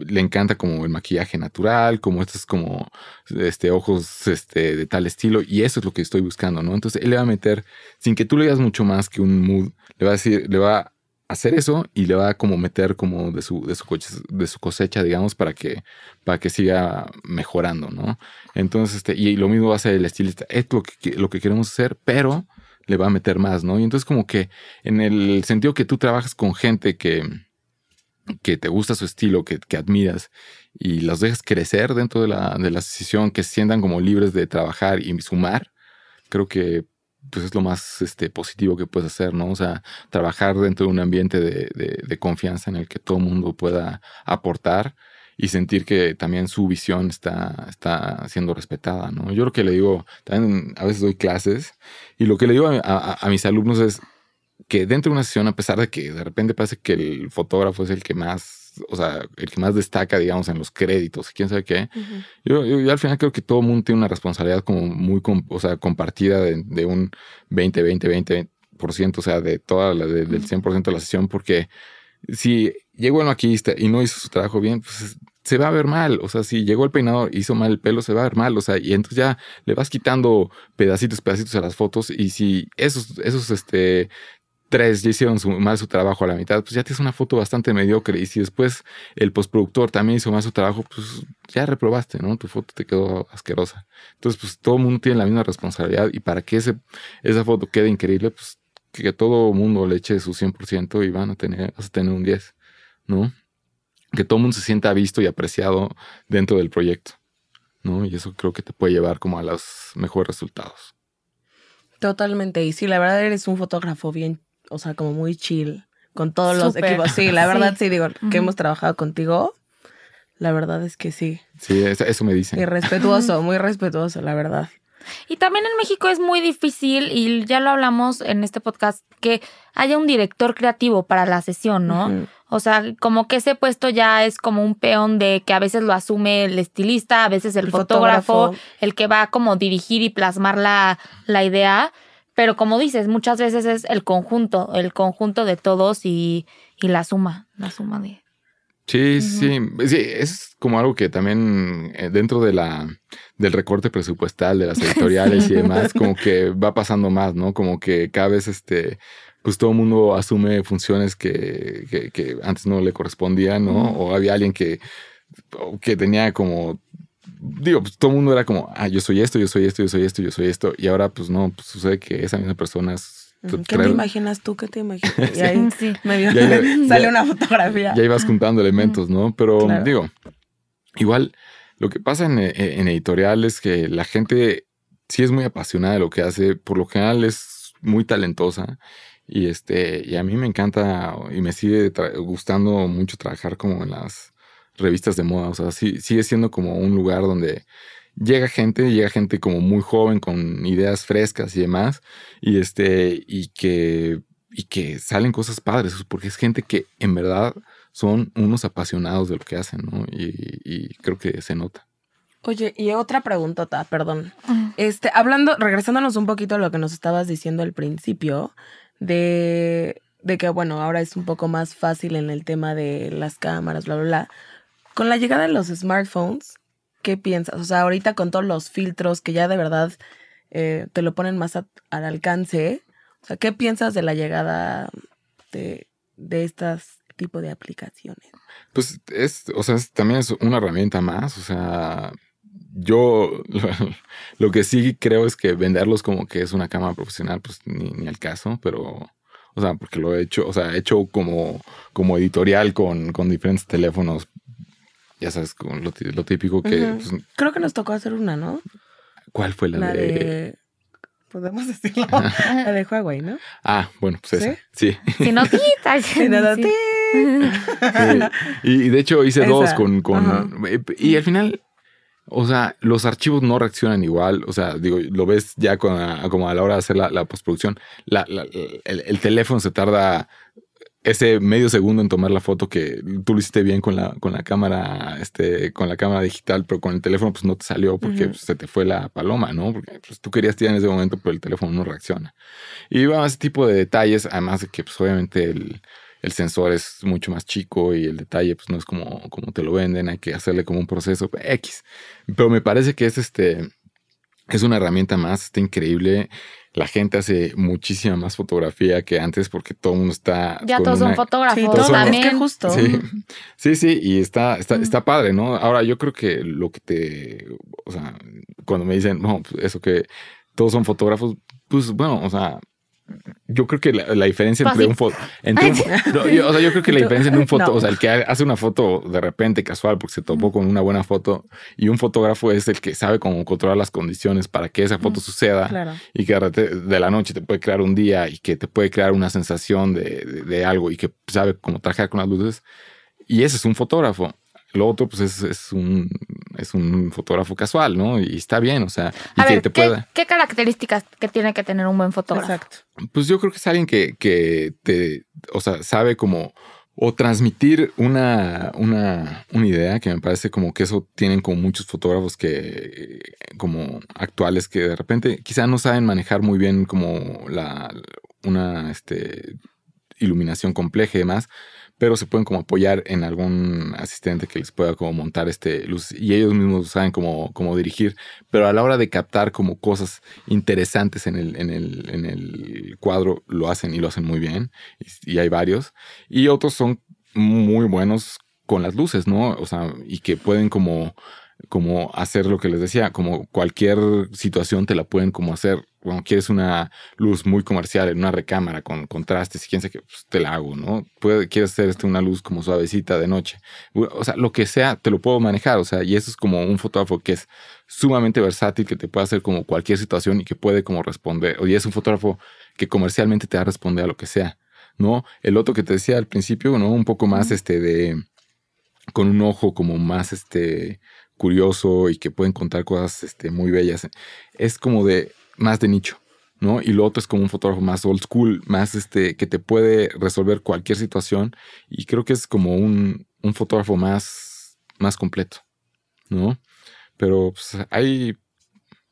le encanta como el maquillaje natural, como estos como este ojos este de tal estilo y eso es lo que estoy buscando, ¿no? Entonces él le va a meter sin que tú le digas mucho más que un mood, le va a decir, le va hacer eso y le va a como meter como de su, de su, de su cosecha, digamos, para que, para que siga mejorando, ¿no? Entonces, este, y lo mismo va a ser el estilista. Es lo que, lo que queremos hacer, pero le va a meter más, ¿no? Y entonces como que en el sentido que tú trabajas con gente que, que te gusta su estilo, que, que admiras y los dejas crecer dentro de la, de la que se sientan como libres de trabajar y sumar, creo que pues es lo más este, positivo que puedes hacer, ¿no? O sea, trabajar dentro de un ambiente de, de, confianza en el que todo el mundo pueda aportar y sentir que también su visión está, está siendo respetada, ¿no? Yo lo que le digo, también a veces doy clases y lo que le digo a, mis alumnos es que dentro de una sesión, a pesar de que de repente parece que el fotógrafo es el que más o sea, el que más destaca, digamos, en los créditos, quién sabe qué. yo, yo, al final creo que todo el mundo tiene una responsabilidad como muy, o sea, compartida de, un 20, 20, 20 por ciento, o sea, de toda la, del 100% de la sesión, porque si llegó el maquillista y no hizo su trabajo bien, pues se va a ver mal. O sea, si llegó el peinador, hizo mal el pelo, se va a ver mal. O sea, y entonces ya le vas quitando pedacitos, pedacitos a las fotos. Y si esos, esos, este, tres ya hicieron su, más su trabajo a la mitad, pues ya tienes una foto bastante mediocre. Y si después el postproductor también hizo más su trabajo, pues ya reprobaste, ¿no? Tu foto te quedó asquerosa. Entonces, pues todo el mundo tiene la misma responsabilidad. Y para que ese, esa foto quede increíble, pues que todo mundo le eche su 100% y van a tener, vas a tener un 10, ¿no? Que todo el mundo se sienta visto y apreciado dentro del proyecto, ¿no? Y eso creo que te puede llevar como a los mejores resultados. Totalmente. Y sí, la verdad eres un fotógrafo bien o sea, como muy chill con todos los equipos. Sí, la verdad sí, digo, que hemos trabajado contigo. La verdad es que sí. Sí, eso, me dicen. Y respetuoso, muy respetuoso, la verdad. Y también en México es muy difícil, y ya lo hablamos en este podcast, que haya un director creativo para la sesión, ¿no? O sea, como que ese puesto ya es como un peón de que a veces lo asume el estilista, a veces el, fotógrafo, el que va a como dirigir y plasmar la, la idea. Pero como dices, muchas veces es el conjunto, el conjunto de todos y, y la suma, la suma de... Sí, sí, sí, es como algo que también eh, dentro de la del recorte presupuestal de las editoriales y demás, como que va pasando más, ¿no? Como que cada vez este, pues todo el mundo asume funciones que, que, que antes no le correspondían, ¿no? O había alguien que, que tenía como digo, pues todo el mundo era como, ah, yo soy esto, yo soy esto, yo soy esto, yo soy esto. Y ahora, pues no, pues sucede que esa misma persona es. ¿Qué te imaginas tú? ¿Qué te imaginas? Y ahí sí. sale una fotografía. Ya ibas juntando elementos, ¿no? Pero digo, igual lo que pasa en, en editorial es que la gente sí es muy apasionada de lo que hace. Por lo general es muy talentosa. Y este, y a mí me encanta y me sigue gustando mucho trabajar como en las revistas de moda. O sea, sí, sigue siendo como un lugar donde llega gente, llega gente como muy joven, con ideas frescas y demás, y este, y que, y que salen cosas padres, porque es gente que en verdad son unos apasionados de lo que hacen, ¿no? Y, creo que se nota. Oye, y otra preguntota, perdón. Este, hablando, regresándonos un poquito a lo que nos estabas diciendo al principio, de, de que, bueno, ahora es un poco más fácil en el tema de las cámaras, bla, bla, bla. Con la llegada de los smartphones, ¿qué piensas? O sea, ahorita con todos los filtros que ya de verdad eh, te lo ponen más al alcance, o sea, ¿qué piensas de la llegada de, de estas tipo de aplicaciones? Pues es, o sea, también es una herramienta más, o sea, yo lo, que sí creo es que venderlos como que es una cámara profesional, pues ni, ni al caso, pero O sea, porque lo he hecho, o sea, he hecho como, como editorial con, con diferentes teléfonos. Ya sabes, con lo, tí- lo típico que. Pues, Creo que nos tocó hacer una, ¿no? ¿Cuál fue la, La de... de... Podemos decirlo. La de Huawei, ¿no? Ah, bueno, pues esa. Sí. Si no Sí. ti. Sí. Y, de hecho hice Esa. dos con. con Ajá. y al final. O sea, los archivos no reaccionan igual. O sea, digo, lo ves ya con- a- como a la hora de hacer la, la postproducción. La- la- el, el teléfono se tarda ese medio segundo en tomar la foto que tú lo hiciste bien con la, con la cámara, este, con la cámara digital, pero con el teléfono pues no te salió porque Ujú. pues, se te fue la paloma, ¿no? Porque pues, tú querías tirar en ese momento, pero el teléfono no reacciona. Y bueno, ese tipo de detalles, además de que pues obviamente el, el sensor es mucho más chico y el detalle pues no es como, como te lo venden, hay que hacerle como un proceso X. Pero me parece que es este, es una herramienta más, está increíble. La gente hace muchísima más fotografía que antes porque todo el mundo está... Ya con todos son fotógrafos Sí, todos son- también. Es que justo. Sí, sí, sí, y está, está, Mm. está padre, ¿no? Ahora yo creo que lo que te, o sea, cuando me dicen, no, pues, eso que todos son fotógrafos, pues bueno, o sea, yo creo que la, la diferencia entre un foto, entre un no, yo- o sea, yo creo que la diferencia entre un foto, no. o sea, el que hace una foto de repente casual porque se topó con una buena foto y un fotógrafo es el que sabe cómo controlar las condiciones para que esa foto Mm, suceda Claro. y que de la noche te puede crear un día y que te puede crear una sensación de, de- de algo y que sabe cómo trabajar con las luces. Y ese es un fotógrafo. Lo otro, pues, es, es un, es un fotógrafo casual, ¿no? Y está bien, o sea, y A que ver, te ¿qué, pueda. qué características que tiene que tener un buen fotógrafo? Exacto. Pues yo creo que es alguien que, que te, o sea, sabe como o transmitir una, una, una idea que me parece como que eso tienen como muchos fotógrafos que como actuales que de repente quizá no saben manejar muy bien como la una este iluminación compleja y demás, pero se pueden como apoyar en algún asistente que les pueda como montar este luz y ellos mismos saben cómo, cómo dirigir, pero a la hora de captar como cosas interesantes en el, en el, en el cuadro lo hacen y lo hacen muy bien y, y hay varios y otros son muy buenos con las luces, ¿no? O sea, y que pueden como como hacer lo que les decía, como cualquier situación te la pueden como hacer. Cuando quieres una luz muy comercial en una recámara con contrastes y quién sabe qué, pues te la hago, ¿no? Puede, quieres hacer este, una luz como suavecita de noche. O sea, lo que sea, te lo puedo manejar. O sea, y eso es como un fotógrafo que es sumamente versátil, que te puede hacer como cualquier situación y que puede como responder. O y es un fotógrafo que comercialmente te va a responder a lo que sea, ¿no? El otro que te decía al principio, ¿no? Un poco más este de con un ojo como más este curioso y que puede encontrar cosas este, muy bellas. Es como de más de nicho, ¿no? Y lo otro es como un fotógrafo más old school, más este, que te puede resolver cualquier situación. Y creo que es como un, un fotógrafo más, más completo, ¿no? Pero pues, hay,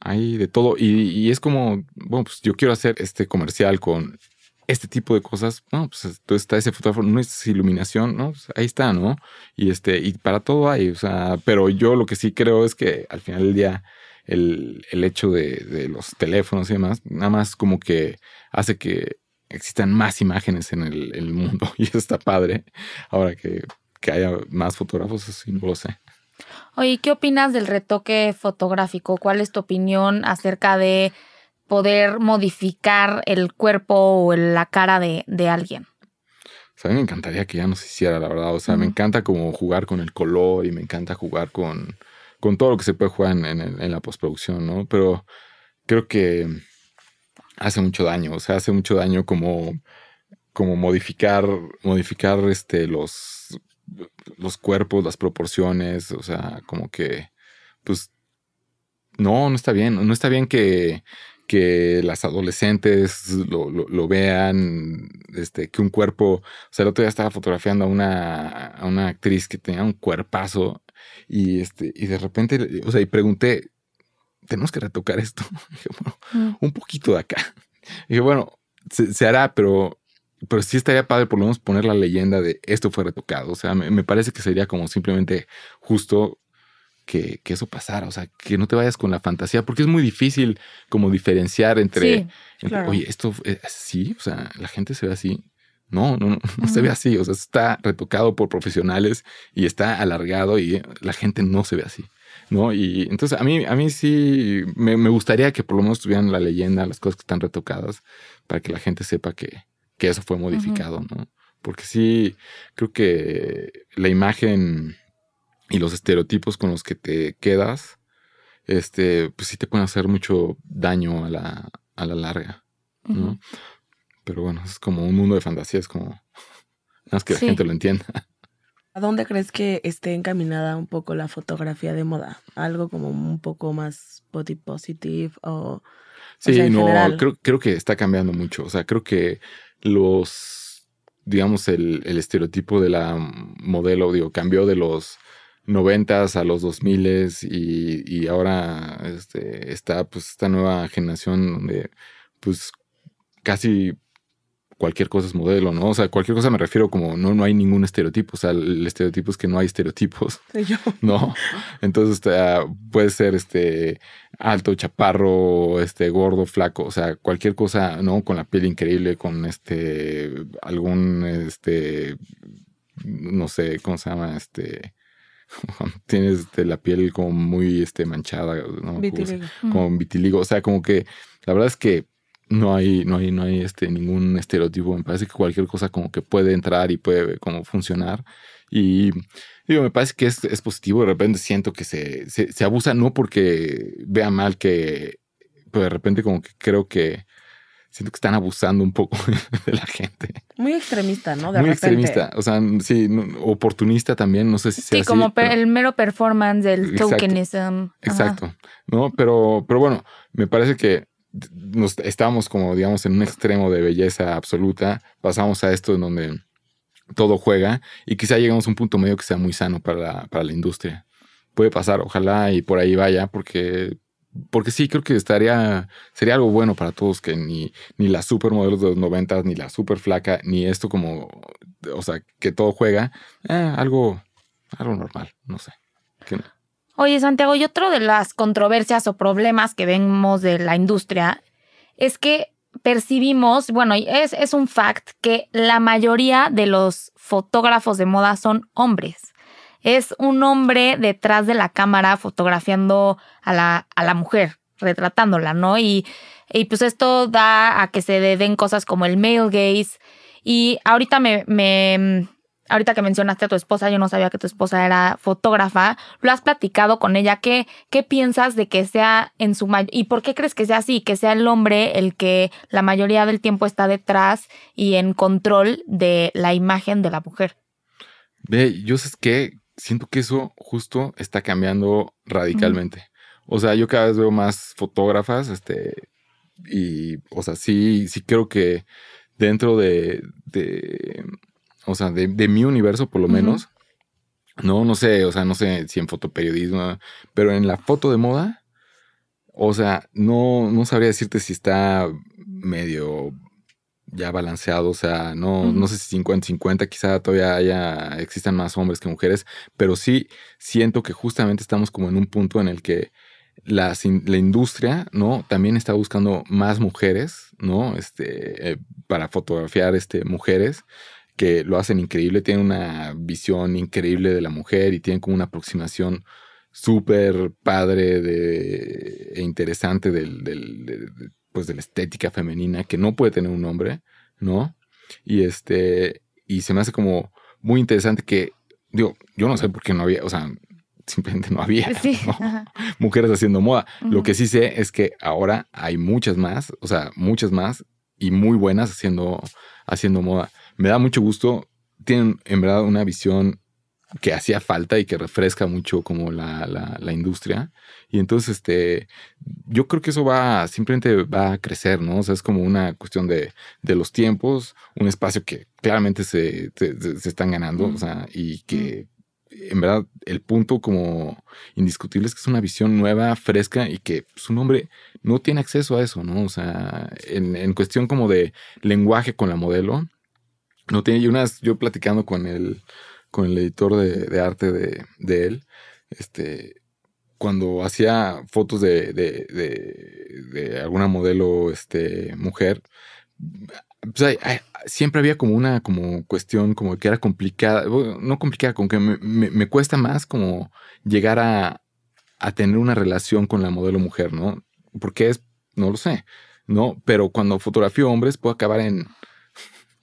hay de todo. Y, es como, bueno, pues yo quiero hacer este comercial con este tipo de cosas, bueno, pues entonces está ese fotógrafo, no es iluminación, ¿no? Pues ahí está, ¿no? Y este, y para todo hay, o sea, pero yo lo que sí creo es que al final del día el, el hecho de, de los teléfonos y demás, nada más como que hace que existan más imágenes en el, mundo y eso está padre. Ahora que, que haya más fotógrafos, eso sí no lo sé. Oye, ¿qué opinas del retoque fotográfico? ¿Cuál es tu opinión acerca de poder modificar el cuerpo o la cara de, de alguien? O sea, a mí me encantaría que ya no se hiciera, la verdad. O sea, me encanta como jugar con el color y me encanta jugar con, con todo lo que se puede jugar en, la postproducción, ¿no? Pero creo que hace mucho daño. O sea, hace mucho daño como, como modificar, modificar este, los, los cuerpos, las proporciones. O sea, como que, pues, no, no está bien. No está bien que, que las adolescentes lo, lo- lo vean, este, que un cuerpo, o sea, el otro día estaba fotografiando a una, a una actriz que tenía un cuerpazo y, este, y de repente, o sea, y pregunté, tenemos que retocar esto. Dije, bueno, Mm. un poquito de acá. Dije, bueno, se, se hará, pero, pero sí estaría padre por lo menos poner la leyenda de esto fue retocado. O sea, me, me parece que sería como simplemente justo que, que eso pasara. O sea, que no te vayas con la fantasía, porque es muy difícil como diferenciar entre, Sí, entre, claro. oye, esto es así, o sea, la gente se ve así. No, no, no, no se ve así. O sea, está retocado por profesionales y está alargado y la gente no se ve así. ¿No? Y entonces a mí, a mí sí me, me gustaría que por lo menos tuvieran la leyenda, las cosas que están retocadas, para que la gente sepa que, que eso fue modificado, ¿no? Porque sí, creo que la imagen y los estereotipos con los que te quedas, este, pues sí te pueden hacer mucho daño a la, a la larga, ¿no? Pero bueno, es como un mundo de fantasía, es como, más que la gente lo entienda. ¿A dónde crees que esté encaminada un poco la fotografía de moda? ¿Algo como un poco más body positive o... Sí, no, creo, creo que está cambiando mucho. O sea, creo que los, digamos, el, el estereotipo de la modelo, digo, cambió de los noventas a los dos miles y, y ahora este, está pues esta nueva generación donde pues casi cualquier cosa es modelo, ¿no? O sea, cualquier cosa me refiero como no, no hay ningún estereotipo. O sea, el estereotipo es que no hay estereotipos. yo. ¿No? Entonces puede ser este alto, chaparro, este gordo, flaco. O sea, cualquier cosa, ¿no? Con la piel increíble, con este algún este no sé, ¿cómo se llama? Este tienes este, la piel como muy este, manchada, ¿no? Vitiligo. Como, vitiligo. O sea, como que la verdad es que no hay, no hay, no hay este, ningún estereotipo. Me parece que cualquier cosa como que puede entrar y puede como funcionar. Y digo, me parece que es, es positivo. De repente siento que se, se, abusa, no porque vea mal que, pero de repente como que creo que siento que están abusando un poco de la gente. Muy extremista, ¿no? Muy extremista. O sea, sí, oportunista también, no sé si sea Sí, como el mero performance del tokenism. Exacto. ¿No? Pero, pero bueno, me parece que nos estábamos como, digamos, en un extremo de belleza absoluta, pasamos a esto en donde todo juega y quizá llegamos a un punto medio que sea muy sano para la, para la industria. Puede pasar, ojalá y por ahí vaya, porque, porque sí, creo que estaría, sería algo bueno para todos que ni, ni las supermodelos de los noventas, ni la super flaca, ni esto como, o sea, que todo juega, eh, algo, algo normal, no sé. Oye, Santiago, y otro de las controversias o problemas que vemos de la industria es que percibimos, bueno, es, un fact que la mayoría de los fotógrafos de moda son hombres. Es un hombre detrás de la cámara fotografiando a la, a la mujer, retratándola, ¿no? Y, y pues esto da a que se den cosas como el male gaze. Y ahorita me, me, ahorita que mencionaste a tu esposa, yo no sabía que tu esposa era fotógrafa, ¿lo has platicado con ella? ¿Qué, qué piensas de que sea en su mayor... ¿Y por qué crees que sea así? Que sea el hombre el que la mayoría del tiempo está detrás y en control de la imagen de la mujer. Ve, yo sé que siento que eso justo está cambiando radicalmente. O sea, yo cada vez veo más fotógrafas, este, y, o sea, sí, sí creo que dentro de o sea, de, mi universo por lo menos. No, no sé, o sea, no sé si en fotoperiodismo, pero en la foto de moda, o sea, no, no sabría decirte si está medio ya balanceado, o sea, no, no sé si 50-50, quizá todavía haya, existan más hombres que mujeres, pero sí siento que justamente estamos como en un punto en el que la, la industria, ¿no? También está buscando más mujeres, ¿no? Este, eh, para fotografiar, este, mujeres que lo hacen increíble, tienen una visión increíble de la mujer y tienen como una aproximación súper padre de, e interesante del, de, pues de la estética femenina que no puede tener un hombre, ¿no? Y este, y se me hace como muy interesante que, digo, yo no sé por qué no había, o sea, simplemente no había mujeres haciendo moda. Lo que sí sé es que ahora hay muchas más, o sea, muchas más y muy buenas haciendo, haciendo moda me da mucho gusto. Tienen en verdad una visión que hacía falta y que refresca mucho como la, la, industria. Y entonces, este, yo creo que eso va, simplemente va a crecer, ¿no? O sea, es como una cuestión de, de los tiempos, un espacio que claramente se, se, están ganando, o sea, y que en verdad el punto como indiscutible es que es una visión nueva, fresca y que su nombre no tiene acceso a eso, ¿no? O sea, en, en cuestión como de lenguaje con la modelo, no tiene, y unas, yo platicando con el, con el editor de, arte de, él, este, cuando hacía fotos de, de, alguna modelo este, mujer, pues siempre había como una como cuestión como que era complicada, no complicada, como que me, cuesta más como llegar a, a, tener una relación con la modelo mujer, ¿no? Porque es, no lo sé, ¿no? Pero cuando fotografío hombres puedo acabar en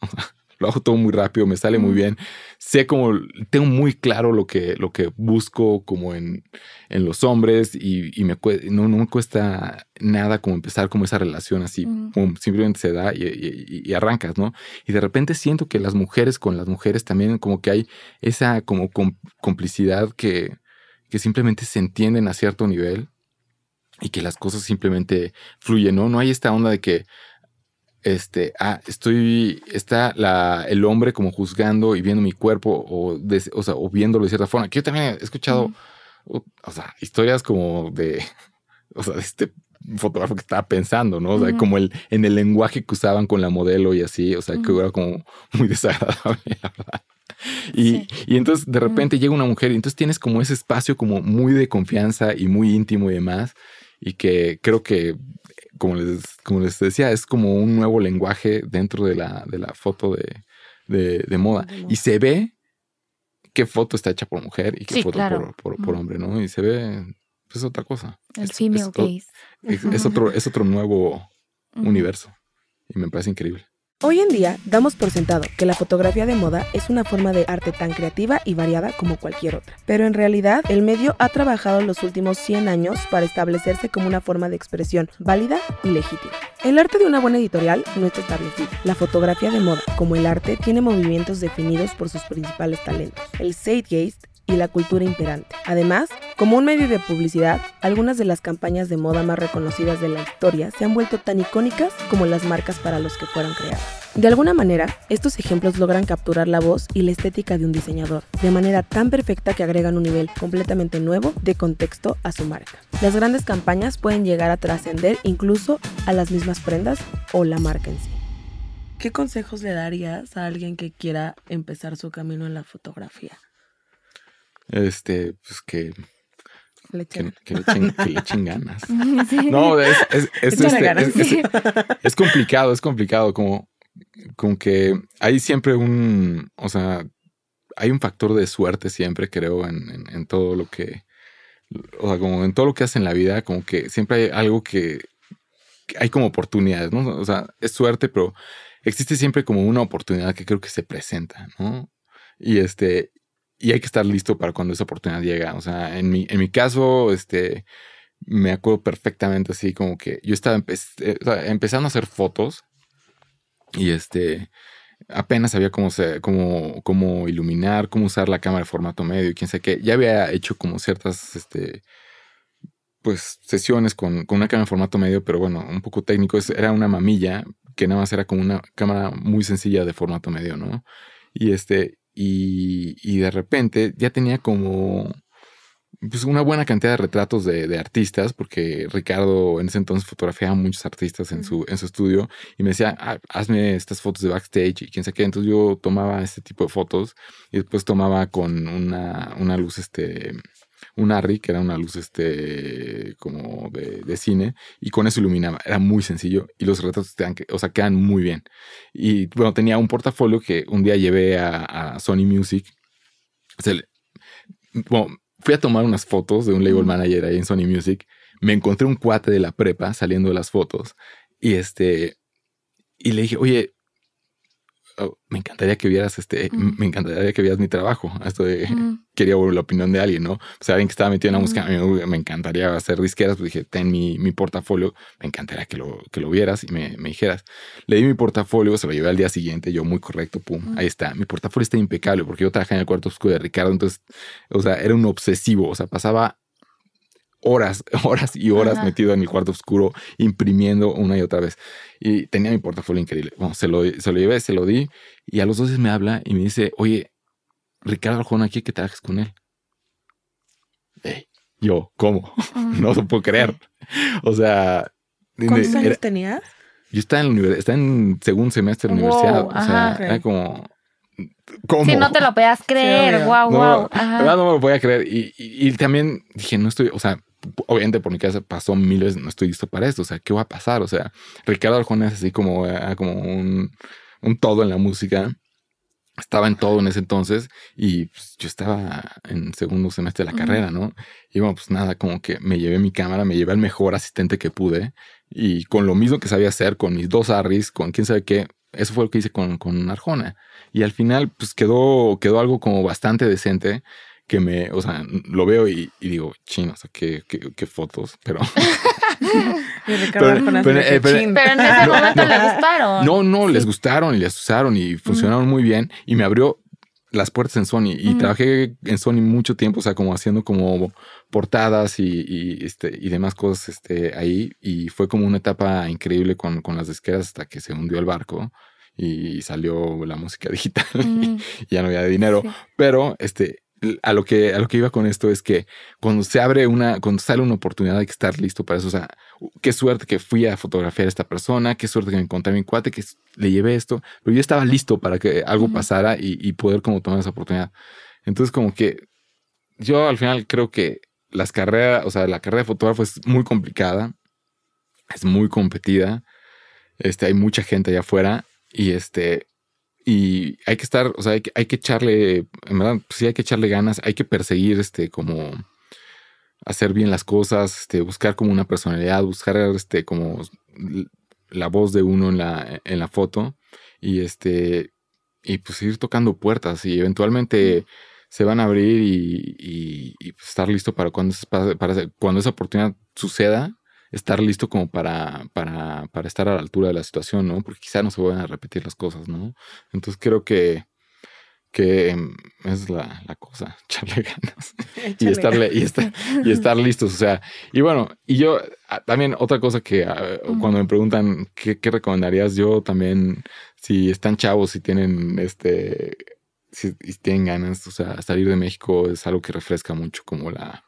lo hago todo muy rápido, me sale muy bien. Sé como, tengo muy claro lo que, lo que busco como en, en los hombres y, y me, no, no, me cuesta nada como empezar como esa relación así, simplemente se da y, y, arrancas, ¿no? Y de repente siento que las mujeres con las mujeres también como que hay esa como complicidad que, que simplemente se entienden a cierto nivel y que las cosas simplemente fluyen, ¿no? No hay esta onda de que este, ah, estoy, está la, el hombre como juzgando y viendo mi cuerpo o, o, sea, o viéndolo de cierta forma. Que yo también he escuchado, o, sea, historias como de, o sea, de este fotógrafo que estaba pensando, ¿no? O sea, como el, en el lenguaje que usaban con la modelo y así, o sea, que era como muy desagradable, la verdad. Y, y, entonces de repente llega una mujer y entonces tienes como ese espacio como muy de confianza y muy íntimo y demás y que creo que como les, como les decía, es como un nuevo lenguaje dentro de la, de la foto de, de, moda. Y se ve qué foto está hecha por mujer y qué foto por, por, hombre, ¿no? Y se ve, pues otra cosa. El es, female gaze. Es, otro, es otro nuevo universo. Y me parece increíble. Hoy en día damos por sentado que la fotografía de moda es una forma de arte tan creativa y variada como cualquier otra, pero en realidad el medio ha trabajado los últimos 100 años para establecerse como una forma de expresión válida y legítima. El arte de una buena editorial no está establecido. La fotografía de moda, como el arte, tiene movimientos definidos por sus principales talentos. El zeitgeist y la cultura imperante. Además, como un medio de publicidad, algunas de las campañas de moda más reconocidas de la historia se han vuelto tan icónicas como las marcas para los que fueron creadas. De alguna manera, estos ejemplos logran capturar la voz y la estética de un diseñador, de manera tan perfecta que agregan un nivel completamente nuevo de contexto a su marca. Las grandes campañas pueden llegar a trascender incluso a las mismas prendas o la marca en sí. ¿Qué consejos le darías a alguien que quiera empezar su camino en la fotografía? Este, pues que. Le que, le echen, ganas. No, es, es, este, es, complicado, es complicado. Como, como que hay siempre un. O sea, hay un factor de suerte siempre, creo, en, en, todo lo que. O sea, como en todo lo que hace en la vida, como que siempre hay algo que, que hay como oportunidades, ¿no? O sea, es suerte, pero existe siempre como una oportunidad que creo que se presenta, ¿no? Y este, y hay que estar listo para cuando esa oportunidad llega. O sea, en mi, en mi caso, este, me acuerdo perfectamente así como que yo estaba eh, empezando a hacer fotos y este, apenas sabía cómo, cómo, cómo iluminar, cómo usar la cámara de formato medio y quién sé qué. Ya había hecho como ciertas, este, pues, sesiones con, con una cámara de formato medio, pero bueno, un poco técnico. Era una mamilla que nada más era como una cámara muy sencilla de formato medio, ¿no? Y este, y, de repente ya tenía como pues una buena cantidad de retratos de, artistas, porque Ricardo en ese entonces fotografiaba a muchos artistas en su, en su estudio y me decía, ah, hazme estas fotos de backstage y quién sabe qué. Entonces yo tomaba este tipo de fotos y después tomaba con una, una luz este, un ARRI, que era una luz este, como de, cine, y con eso iluminaba. Era muy sencillo y los retratos quedan, o sea, quedan muy bien. Y bueno, tenía un portafolio que un día llevé a, Sony Music. bueno, fui a tomar unas fotos de un label manager ahí en Sony Music. Me encontré un cuate de la prepa saliendo de las fotos y este, y le dije, oye, Oh, me encantaría que vieras este, me encantaría que vieras mi trabajo. Esto de, quería ver la opinión de alguien, ¿no? O sea, alguien que estaba metido en la música, me, encantaría hacer disqueras, pues dije, ten mi, mi portafolio, me encantaría que lo, que lo vieras y me, me, dijeras. Le di mi portafolio, se lo llevé al día siguiente, yo muy correcto, pum, ahí está. Mi portafolio está impecable porque yo trabajé en el cuarto oscuro de Ricardo, entonces, o sea, era un obsesivo, o sea, pasaba horas, horas y horas metido en el cuarto oscuro, imprimiendo una y otra vez. Y tenía mi portafolio increíble. Bueno, se lo, se lo llevé, se lo di, y a los dos me habla y me dice, oye, Ricardo Arjona aquí que trabajas con él. yo, ¿cómo? no lo puedo creer. O sea... ¿Cuántos años tenías? Yo estaba en, la estaba en segundo semestre de la universidad. o sea, era como... ¿Cómo? Si no te lo podías creer, wow, wow. No, no me lo podía creer. Y, y, y, también dije, no estoy, o sea, obviamente por mi casa pasó miles, no estoy listo para esto, o sea, ¿qué va a pasar? O sea, Ricardo Arjona es así como, eh, como un, un todo en la música. Estaba en todo en ese entonces y pues, yo estaba en segundo semestre de la carrera, ¿no? Y bueno, pues nada, como que me llevé mi cámara, me llevé al mejor asistente que pude y con lo mismo que sabía hacer, con mis dos Arris, con quién sabe qué, eso fue lo que hice con, con Arjona. Y al final, pues quedó, quedó algo como bastante decente que me, o sea, lo veo y, digo, chino, o sea, qué, qué, fotos, pero... pero, en ese momento les gustaron. No, no, les gustaron y les usaron y funcionaron muy bien y me abrió las puertas en Sony y trabajé en Sony mucho tiempo, o sea, como haciendo como portadas y, este, y demás cosas este, ahí y fue como una etapa increíble con, con las disqueras hasta que se hundió el barco y salió la música digital y ya no había dinero, pero este a lo que a lo que iba con esto es que cuando se abre una cuando sale una oportunidad hay que estar listo para eso. O sea qué suerte que fui a fotografiar a esta persona qué suerte que me encontré a mi cuate que le llevé esto pero yo estaba listo para que algo pasara y, poder como tomar esa oportunidad. Entonces como que yo al final creo que las carreras o sea la carrera de fotógrafo es muy complicada es muy competida este hay mucha gente allá afuera y este y hay que estar, o sea, hay que, hay que echarle, en verdad, pues sí hay que echarle ganas, hay que perseguir, este, como hacer bien las cosas, este, buscar como una personalidad, buscar, este, como la voz de uno en la, en la foto y este, y pues ir tocando puertas y eventualmente se van a abrir y, y, pues, estar listo para cuando, para cuando esa oportunidad suceda, estar listo como para, para, para estar a la altura de la situación, ¿no? Porque quizá no se vayan a repetir las cosas, ¿no? Entonces creo que, que em, es la, la cosa, echarle ganas y, estarle, y, estar, y estar listos. O sea, y bueno, y yo ah, también otra cosa que ah, cuando me preguntan qué, qué recomendarías, yo también, si están chavos, si tienen este, si, si tienen ganas, o sea, salir de México es algo que refresca mucho como la,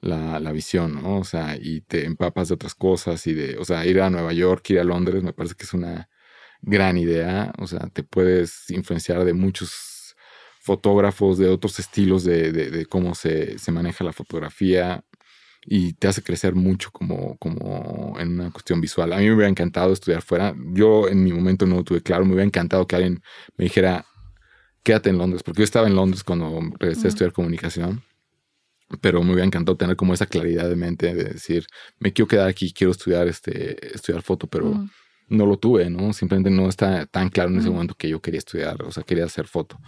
la, la, visión, ¿no? O sea, y te empapas de otras cosas y de, o sea, ir a Nueva York, ir a Londres, me parece que es una gran idea, o sea, te puedes influenciar de muchos fotógrafos, de otros estilos de, de, cómo se, se, maneja la fotografía y te hace crecer mucho como, como en una cuestión visual. A mí me hubiera encantado estudiar fuera, yo en mi momento no lo tuve claro, me hubiera encantado que alguien me dijera, quédate en Londres, porque yo estaba en Londres cuando regresé a estudiar comunicación pero me hubiera encantado tener como esa claridad de mente de decir, me quiero quedar aquí, quiero estudiar, este, estudiar foto, pero no lo tuve, ¿no? Simplemente no está tan claro en ese momento que yo quería estudiar, o sea, quería hacer foto.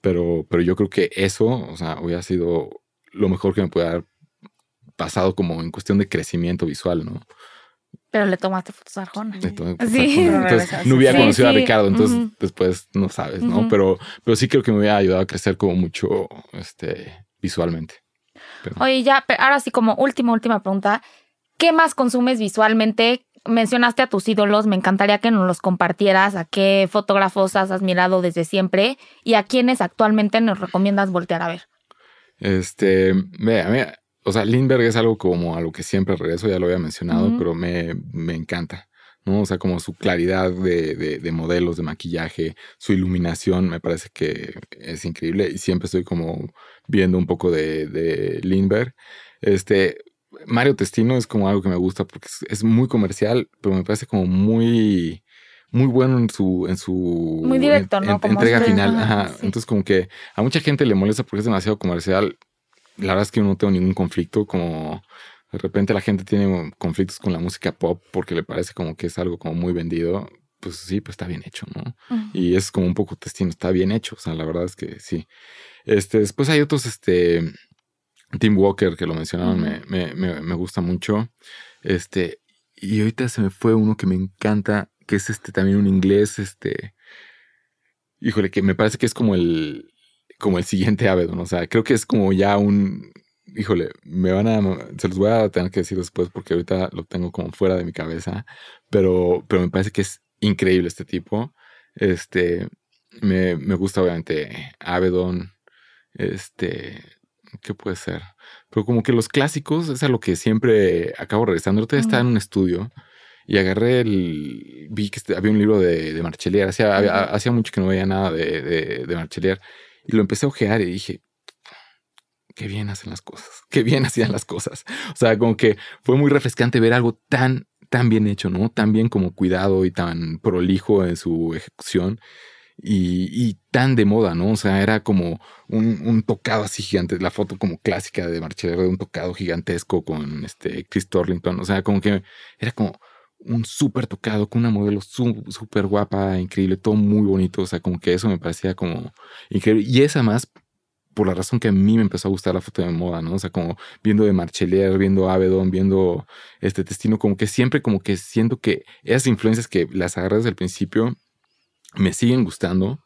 Pero, pero yo creo que eso, o sea, hubiera sido lo mejor que me puede haber pasado como en cuestión de crecimiento visual, ¿no? Pero le tomaste fotos a Arjona. Sí. Entonces, no hubiera conocido a Ricardo, entonces después no sabes, ¿no? Pero, pero sí creo que me hubiera ayudado a crecer como mucho este, visualmente. Oye, ya, ahora sí, como última, última pregunta. ¿Qué más consumes visualmente? Mencionaste a tus ídolos, me encantaría que nos los compartieras, a qué fotógrafos has admirado desde siempre y a quiénes actualmente nos recomiendas voltear a ver. Este, vea, mira, o sea, Lindbergh es algo como a lo que siempre regreso, ya lo había mencionado, pero me, me encanta. ¿no? O sea, como su claridad de, de, modelos, de maquillaje, su iluminación, me parece que es increíble y siempre estoy como viendo un poco de, de Lindbergh. Este, Mario Testino es como algo que me gusta porque es, muy comercial, pero me parece como muy muy bueno en su en su muy directo, ¿no? entrega final. Ajá. Entonces como que a mucha gente le molesta porque es demasiado comercial. La verdad es que yo no tengo ningún conflicto como de repente la gente tiene conflictos con la música pop porque le parece como que es algo como muy vendido. Pues sí, pues está bien hecho, ¿no? Y es como un poco testino, está bien hecho. O sea, la verdad es que sí. Este, después hay otros, este, Tim Walker, que lo mencionaron, me, me, me, gusta mucho. Este, y ahorita se me fue uno que me encanta, que es este también un inglés, este, híjole, que me parece que es como el, como el siguiente Avedon, o sea, creo que es como ya un, híjole, me van a, se los voy a tener que decir después porque ahorita lo tengo como fuera de mi cabeza, pero, pero me parece que es increíble este tipo. Este, me, me gusta obviamente Avedon, este, ¿qué puede ser? Pero como que los clásicos es a lo que siempre acabo regresando. Ahorita estaba en un estudio y agarré el, vi que este, había un libro de, de Marchelier, hacía, hacía mucho que no veía nada de, de, de Marchelier y lo empecé a ojear y dije, qué bien hacen las cosas, qué bien hacían las cosas. O sea, como que fue muy refrescante ver algo tan, tan bien hecho, ¿no? Tan bien como cuidado y tan prolijo en su ejecución. Y, tan de moda, ¿no? O sea, era como un, tocado así gigante, la foto como clásica de Marcheller de un tocado gigantesco con este Chris Torlington, o sea, como que era como, un súper tocado, con una modelo súper guapa, increíble, todo muy bonito. O sea, como que eso me parecía como increíble. Y esa más por la razón que a mí me empezó a gustar la foto de moda, ¿no? O sea, como viendo de Marchelier, viendo Avedon, viendo este destino, como que siempre como que siento que esas influencias que las agarré desde el principio me siguen gustando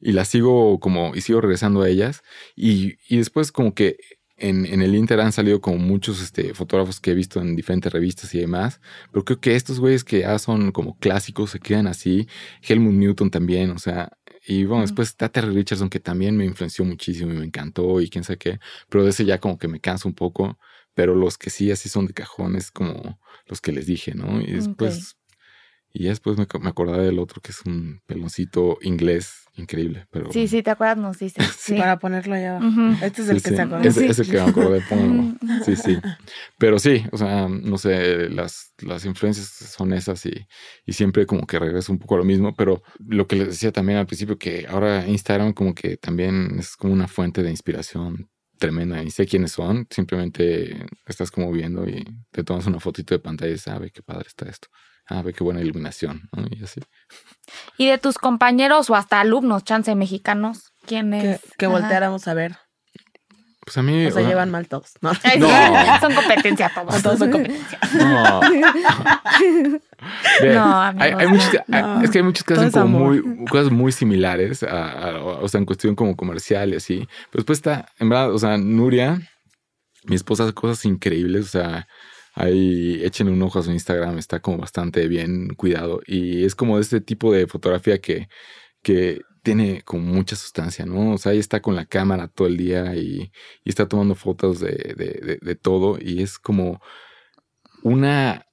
y las sigo como, y sigo regresando a ellas. Y, y después como que en, en, el Inter han salido como muchos este, fotógrafos que he visto en diferentes revistas y demás, pero creo que estos güeyes que ya son como clásicos se quedan así. Helmut Newton también, o sea, y bueno, después está Terry Richardson, que también me influenció muchísimo y me encantó y quién sabe qué, pero de ese ya como que me canso un poco, pero los que sí así son de cajones, como los que les dije, ¿no? Y después, y después me, me acordaba del otro que es un peloncito inglés increíble. Pero, sí, sí, te acuerdas, nos dices. Sí. Para ponerlo allá Este es el que se acuerda. Ese, es el que me acordé, Sí, sí. Pero sí, o sea, no sé, las, las influencias son esas y, y siempre como que regreso un poco a lo mismo, pero lo que les decía también al principio, que ahora Instagram como que también es como una fuente de inspiración tremenda y sé quiénes son, simplemente estás como viendo y te tomas una fotito de pantalla y sabes, qué padre está esto ah, ve qué buena iluminación, ¿no? Y así. Y de tus compañeros o hasta alumnos, chance mexicanos, ¿quiénes? Que, que volteáramos a ver. Pues a mí. O se llevan mal todos. No. Son competencia todos. Todos son competencia. No. no, hay, hay muchos, Es que hay muchos que hacen como muy, cosas muy similares, a, o sea, en cuestión como comercial y así. Pero después está, en verdad, o sea, Nuria, mi esposa hace cosas increíbles, o sea, Ahí echen un ojo a su Instagram, está como bastante bien cuidado. Y es como de este tipo de fotografía que, que tiene como mucha sustancia, ¿no? O sea, ahí está con la cámara todo el día y, está tomando fotos de, de, de, todo. Y es como una.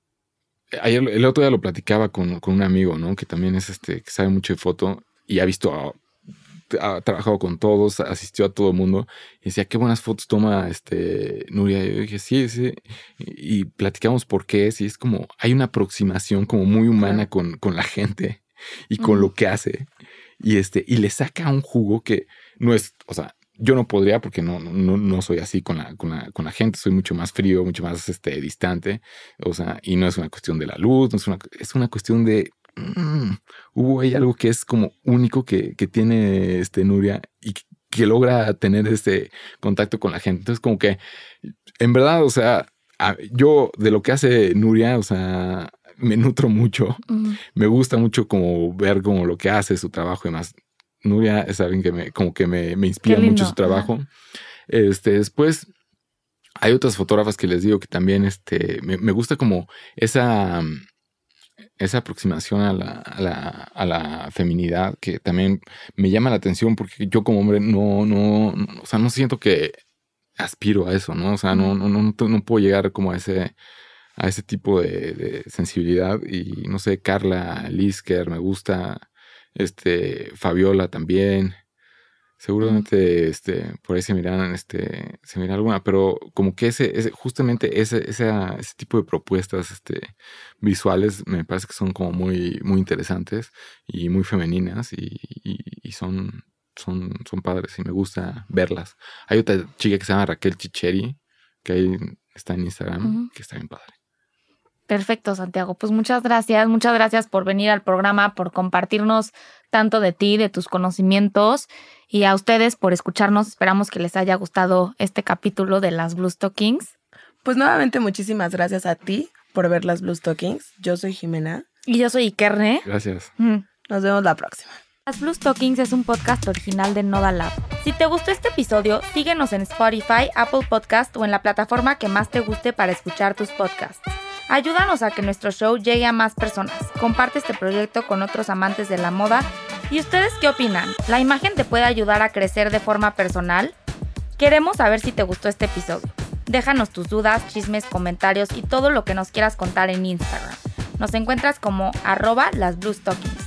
Ayer, el otro día lo platicaba con, con, un amigo, ¿no? Que también es este, que sabe mucho de foto y ha visto ha trabajado con todos, asistió a todo el mundo y decía, qué buenas fotos toma este Nuria. Y yo dije, sí, sí. Y, platicamos por qué es. Y es como, hay una aproximación como muy humana con, con la gente y con lo que hace. Y este, y le saca un jugo que no es, o sea, yo no podría porque no, no, no soy así con la, con la, con, la, gente, soy mucho más frío, mucho más este, distante, o sea, y no es una cuestión de la luz, no es una, es una cuestión de Mm, hubo ahí algo que es como único que, que tiene este Nuria y que logra tener este contacto con la gente. Entonces, como que, en verdad, o sea, yo de lo que hace Nuria, o sea, me nutro mucho. Me gusta mucho como ver como lo que hace, su trabajo y más. Nuria es alguien que me, como que me, me inspira mucho su trabajo. Este, después hay otras fotógrafas que les digo que también este, me, me gusta como esa esa aproximación a la, a, la, a la, feminidad que también me llama la atención porque yo como hombre no, no, o sea, no siento que aspiro a eso, ¿no? O sea, no, no, no, no puedo llegar como a ese, a ese tipo de, de sensibilidad y no sé, Carla Lisker me gusta, este, Fabiola también, Seguramente este, por ahí se miran, este, se mira alguna, pero como que ese, ese justamente ese, ese, ese tipo de propuestas este, visuales me parece que son como muy, muy interesantes y muy femeninas y, y, son, son, son padres y me gusta verlas. Hay otra chica que se llama Raquel Chicheri, que ahí está en Instagram, que está bien padre. Perfecto, Santiago. Pues muchas gracias, muchas gracias por venir al programa, por compartirnos tanto de ti, de tus conocimientos y a ustedes por escucharnos. Esperamos que les haya gustado este capítulo de las Blue Stockings. Pues nuevamente muchísimas gracias a ti por ver las Blue Stockings. Yo soy Jimena. Y yo soy Ikerne. Gracias. Nos vemos la próxima. Las Blue Stockings es un podcast original de Noda Lab. Si te gustó este episodio, síguenos en Spotify, Apple Podcast o en la plataforma que más te guste para escuchar tus podcasts. Ayúdanos a que nuestro show llegue a más personas. Comparte este proyecto con otros amantes de la moda. ¿Y ustedes qué opinan? ¿La imagen te puede ayudar a crecer de forma personal? Queremos saber si te gustó este episodio. Déjanos tus dudas, chismes, comentarios y todo lo que nos quieras contar en Instagram. Nos encuentras como arroba las Blue Stockings.